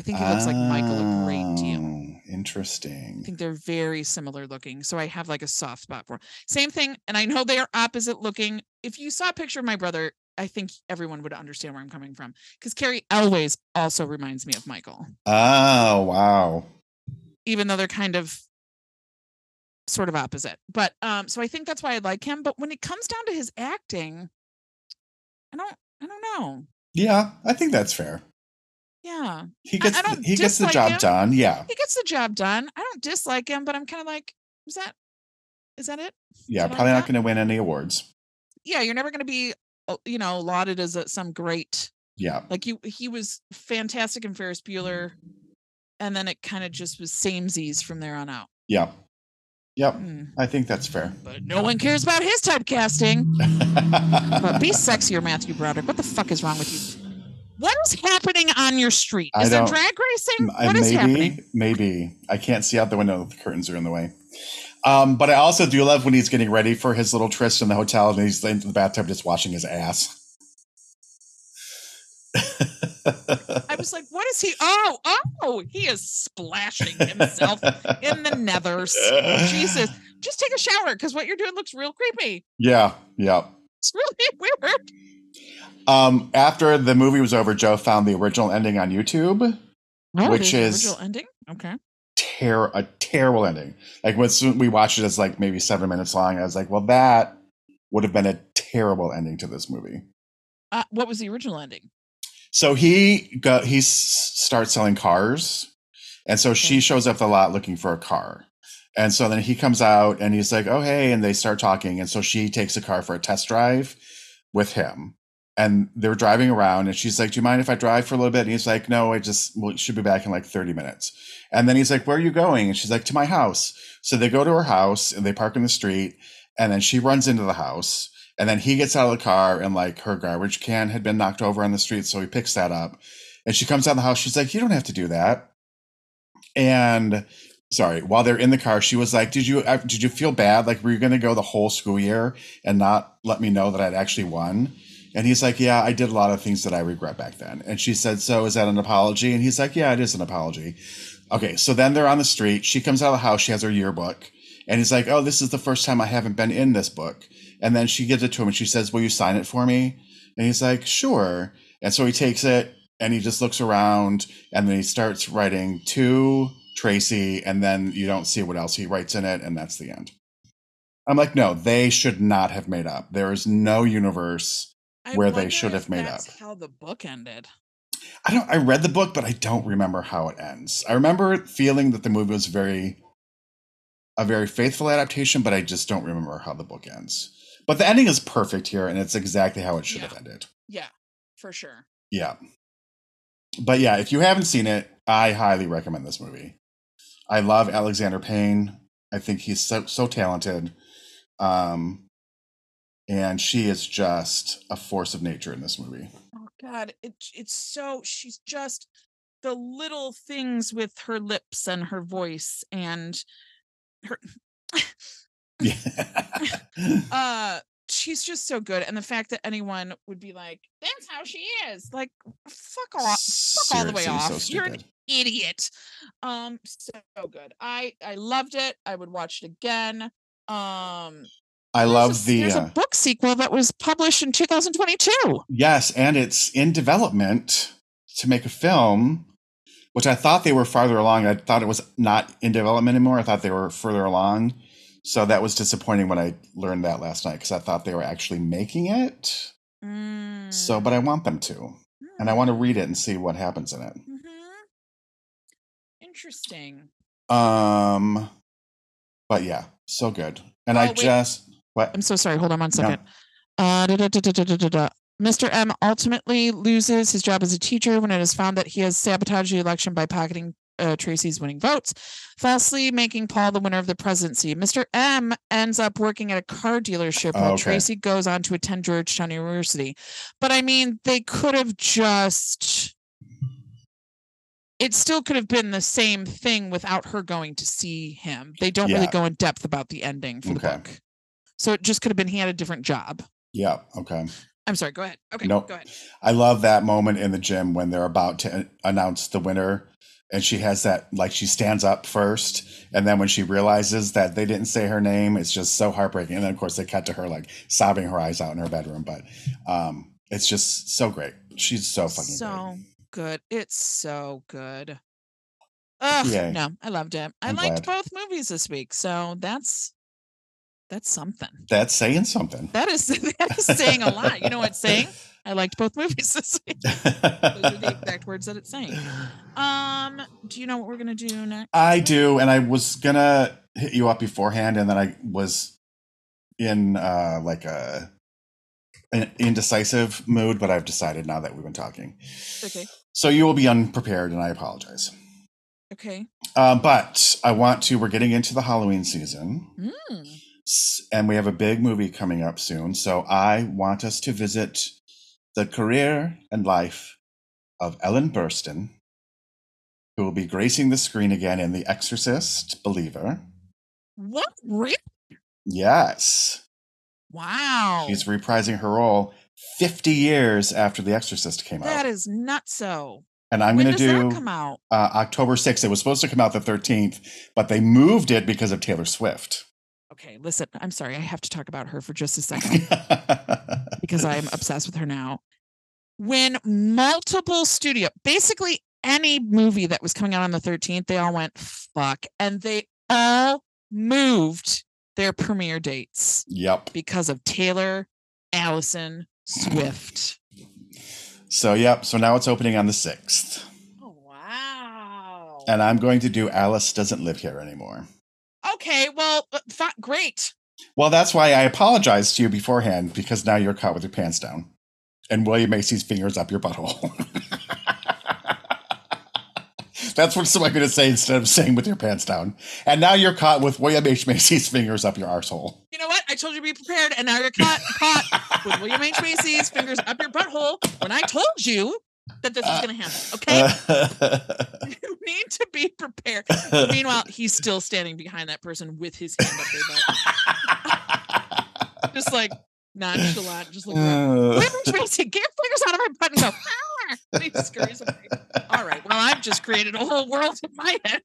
I think he looks like Michael a great deal. Interesting. I think they're very similar looking. So I have like a soft spot for 'em. Same thing. And I know they are opposite looking. If you saw a picture of my brother, I think everyone would understand where I'm coming from. Because Cary Elwes also reminds me of Michael, Oh wow. even though they're kind of sort of opposite. But um, so I think that's why I like him. But when it comes down to his acting, I don't I don't know. Yeah, I think that's fair. Yeah. He gets I the, don't he gets the job him. done. Yeah. He gets the job done. I don't dislike him, but I'm kind of like, is that is that it? Yeah, like probably not going to win any awards. yeah, you're never going to be, uh, you know, lauded as a, some great. Yeah. Like you, he was fantastic in Ferris Bueller, and then it kind of just was samesies from there on out. Yeah. Yep. Hmm. I think that's fair. But no one cares about his typecasting. But be sexier, Matthew Broderick. What the fuck is wrong with you? What is happening on your street? Is there drag racing? I- What is maybe, happening? maybe. I can't see out the window. The curtains are in the way. Um, but I also do love when he's getting ready for his little tryst in the hotel and he's in the bathtub just washing his ass. I was like, what is he? Oh, oh, he is splashing himself in the nethers. Jesus. Just take a shower because what you're doing looks real creepy. Yeah, yeah. It's really weird. Um, after the movie was over, Joe found the original ending on YouTube. Oh, Which is- original ending. Okay. Ter- a terrible ending. Like when we watched it, it's like maybe seven minutes long. I was like, well, that would have been a terrible ending to this movie. Uh, what was the original ending? So he go he s- starts selling cars, and so she shows up the lot looking for a car, and so then he comes out and he's like, "Oh hey," and they start talking, and so she takes a car for a test drive with him, and they're driving around, and she's like, "Do you mind if I drive for a little bit?" And he's like, "No, I just well, should be back in like thirty minutes," and then he's like, "Where are you going?" And she's like, "To my house." So they go to her house and they park in the street, and then she runs into the house. And then he gets out of the car and like her garbage can had been knocked over on the street. So he picks that up. And she comes out of the house. She's like, You don't have to do that. and sorry, while they're in the car, she was like, "Did you uh, did you feel bad? Like, were you going to go the whole school year and not let me know that I'd actually won?" And he's like, "Yeah, I did a lot of things that I regret back then." And she said, "So is that an apology?" And he's like, "Yeah, it is an apology." Okay, so then they're on the street. She comes out of the house. She has her yearbook, and he's like, "Oh, this is the first time I haven't been in this book." And then she gives it to him, and she says, "Will you sign it for me?" And he's like, "Sure." And so he takes it, and he just looks around, and then he starts writing to Tracy, and then you don't see what else he writes in it, and that's the end. I'm like, no, they should not have made up. There is no universe I where they should have made that's up. How the book ended. I don't. I read the book, but I don't remember how it ends. I remember feeling that the movie was very, a very faithful adaptation, but I just don't remember how the book ends. But the ending is perfect here, and it's exactly how it should have ended. Yeah, for sure. Yeah. But yeah, if you haven't seen it, I highly recommend this movie. I love Alexander Payne. I think he's so so talented. Um and she is just a force of nature in this movie. Oh God, it it's so she's just the little things with her lips and her voice and her Yeah. uh she's just so good and the fact that anyone would be like that's how she is like fuck off fuck all the way off so you're an idiot. Um so good. I i loved it. I would watch it again. Um I there's a love s- the there's uh, a book sequel that was published in 2022 Yes, and it's in development to make a film, which I thought they were farther along. I thought it was not in development anymore. I thought they were further along. So that was disappointing when I learned that last night because I thought they were actually making it. So, but I want them to. And I want to read it and see what happens in it. hmm interesting Um but yeah, so good. And Oh, I wait. just what? I'm so sorry. Hold on one second. Uh, Mr. M ultimately loses his job as a teacher when it is found that he has sabotaged the election by pocketing uh, Tracy's winning votes, falsely making Paul the winner of the presidency. Mr. M ends up working at a car dealership while oh, okay. Tracy goes on to attend Georgetown University. But I mean, they could have just. It still could have been the same thing without her going to see him. They don't yeah. really go in depth about the ending for okay. the book. So it just could have been he had a different job. yeah, okay. I'm sorry. Go ahead. Okay. Nope. Go ahead. I love that moment in the gym when they're about to announce the winner. And she has that, like, she stands up first. And then when she realizes that they didn't say her name, it's just so heartbreaking. And then, of course, they cut to her, like, sobbing her eyes out in her bedroom. But um, it's just so great. She's so fucking So great. good. It's so good. Ugh, Yay. no, I loved it. I I'm liked glad. both movies this week, so that's that's something. That's saying something. That is that is saying a lot. You know what it's saying? I liked both movies this week. Those are the exact words that it's saying. Um, do you know what we're gonna do next? I do, and I was gonna hit you up beforehand, and then I was in uh like a an indecisive mood, but I've decided now that we've been talking. Okay. So you will be unprepared, and I apologize. Okay. Um, but I want to. We're getting into the Halloween season, Mm. And we have a big movie coming up soon. So I want us to visit the career and life of Ellen Burstyn, who will be gracing the screen again in The Exorcist Believer. What? Really? Yes. Wow. She's reprising her role 50 years after The Exorcist came That out. is nutso. And I'm going to do come out? uh, October 6th. It was supposed to come out the 13th, but they moved it because of Taylor Swift. Okay, listen, I'm sorry. I have to talk about her for just a second because I'm obsessed with her now. When multiple studio, basically any movie that was coming out on the 13th, they all went fuck and they all moved their premiere dates yep. because of Taylor Allison Swift. So, yep. So now it's opening on the 6th. Oh, wow. And I'm going to do Alice Doesn't Live Here Anymore. Okay, well, uh, great. Well, that's why I apologized to you beforehand because now you're caught with your pants down. And William Macy's fingers up your butthole. That's what I'm going to say instead of saying with your pants down. And now you're caught with William H. Macy's fingers up your arsehole. You know what? I told you to be prepared, and now you're caught, caught with William H. Macy's fingers up your butthole when I told you that this is going to happen. Okay, you need to be prepared. Meanwhile, he's still standing behind that person with his hand up their butt, just like nonchalant, just looking. Uh, Women Tracy, get your fingers out of my butt and go. And he scurries away. All right. Well, I've just created a whole world in my head.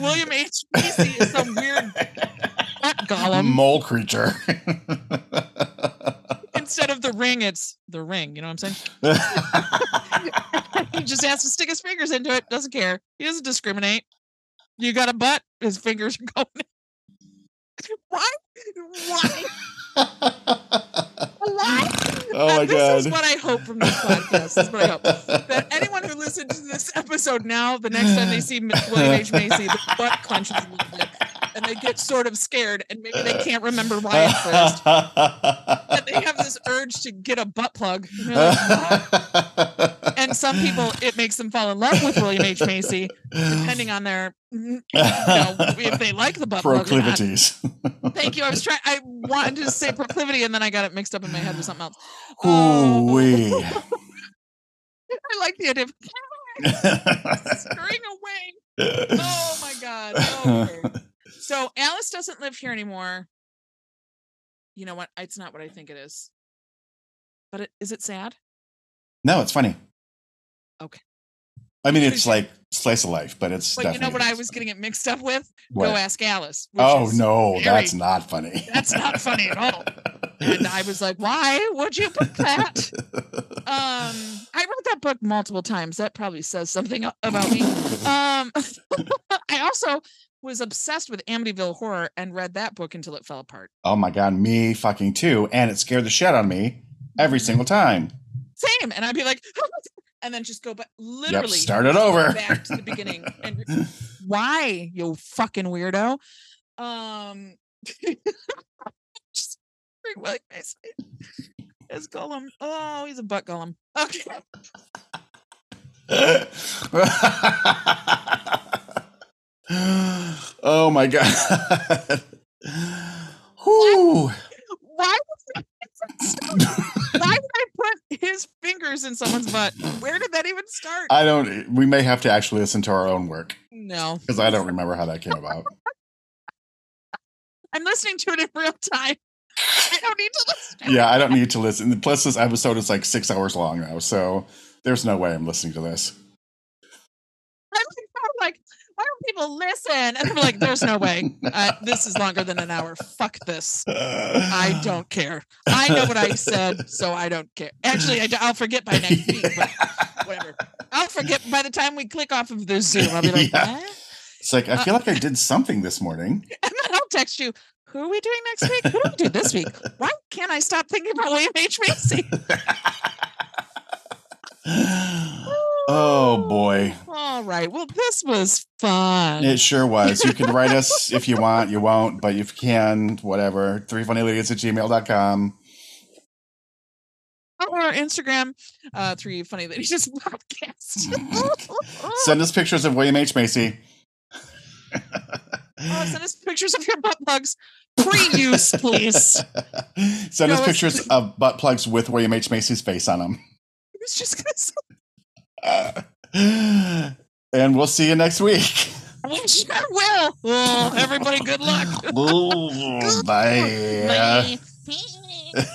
William H. Macy is some weird butt Gollum. mole creature. Instead of the ring, it's the ring. You know what I'm saying? he just has to stick his fingers into it. Doesn't care. He doesn't discriminate. You got a butt. His fingers are going. in. Why? Why? Why? oh my And this is what I hope from this podcast. This is what I hope. That anyone who listens to this episode now, the next time they see William H. Macy, the butt clenches a little bit, and they get sort of scared, and maybe they can't remember why at first. And they have this urge to get a butt plug. And they're like, "What?" And some people, it makes them fall in love with William H. Macy, depending on their, you know, if they like the butt plug or not. proclivities. Thank you. I was trying. I wanted to say proclivity, and then I got it mixed up in my head with something else. Oh. I like the idea of scurrying away. Oh my god. So Alice doesn't live here anymore. You know what? It's not what I think it is. But it, is it sad? no, it's funny. Okay. I mean, it's like slice of life, but it's. But you know what I was getting it mixed up with? What? Go ask Alice. Oh no, very- that's not funny. That's not funny at all. And I was like, why would you put that? Um, I read that book multiple times. That probably says something about me. Um, I also was obsessed with Amityville Horror and read that book until it fell apart. oh my god, me fucking too, and it scared the shit out of me every single time. Same, and I'd be like, and then just go back, literally Yep, start it over. back to the beginning. And why, you fucking weirdo? Um, just Macy as Gollum. Oh, he's a butt Gollum. Okay. oh my god. Why would why would I put his fingers in someone's butt? Where did that even start? I don't. We may have to actually listen to our own work no, because I don't remember how that came about. I'm listening to it in real time. I don't need to listen. Yeah, I don't need to listen. Plus, this episode is like six hours long now, so there's no way I'm listening to this. I'm why don't people listen? And they're like, there's no way. Uh, this is longer than an hour. Fuck this. I don't care. I know what I said, so I don't care. Actually, I, will forget by next week, but whatever. I'll forget by the time we click off of the Zoom. I'll be like, Yeah. what? It's like I feel like I did something this morning. And then I'll text you, who are we doing next week? Who do we do this week? Why can't I stop thinking about William H. Macy? Oh boy. All right. Well, this was fun. It sure was. You can write us if you want, you won't, but if you can, whatever. Three funny ladies at gmail.com. or our Instagram, uh, three funny ladies just podcast. Send us pictures of William H. Macy. Oh, send us pictures of your butt plugs. Pre-use, please. Send us No, pictures of butt plugs with William H. Macy's face on them. I was just gonna say, and we'll see you next week. We sure will. Well, everybody, good luck. Ooh, bye. bye.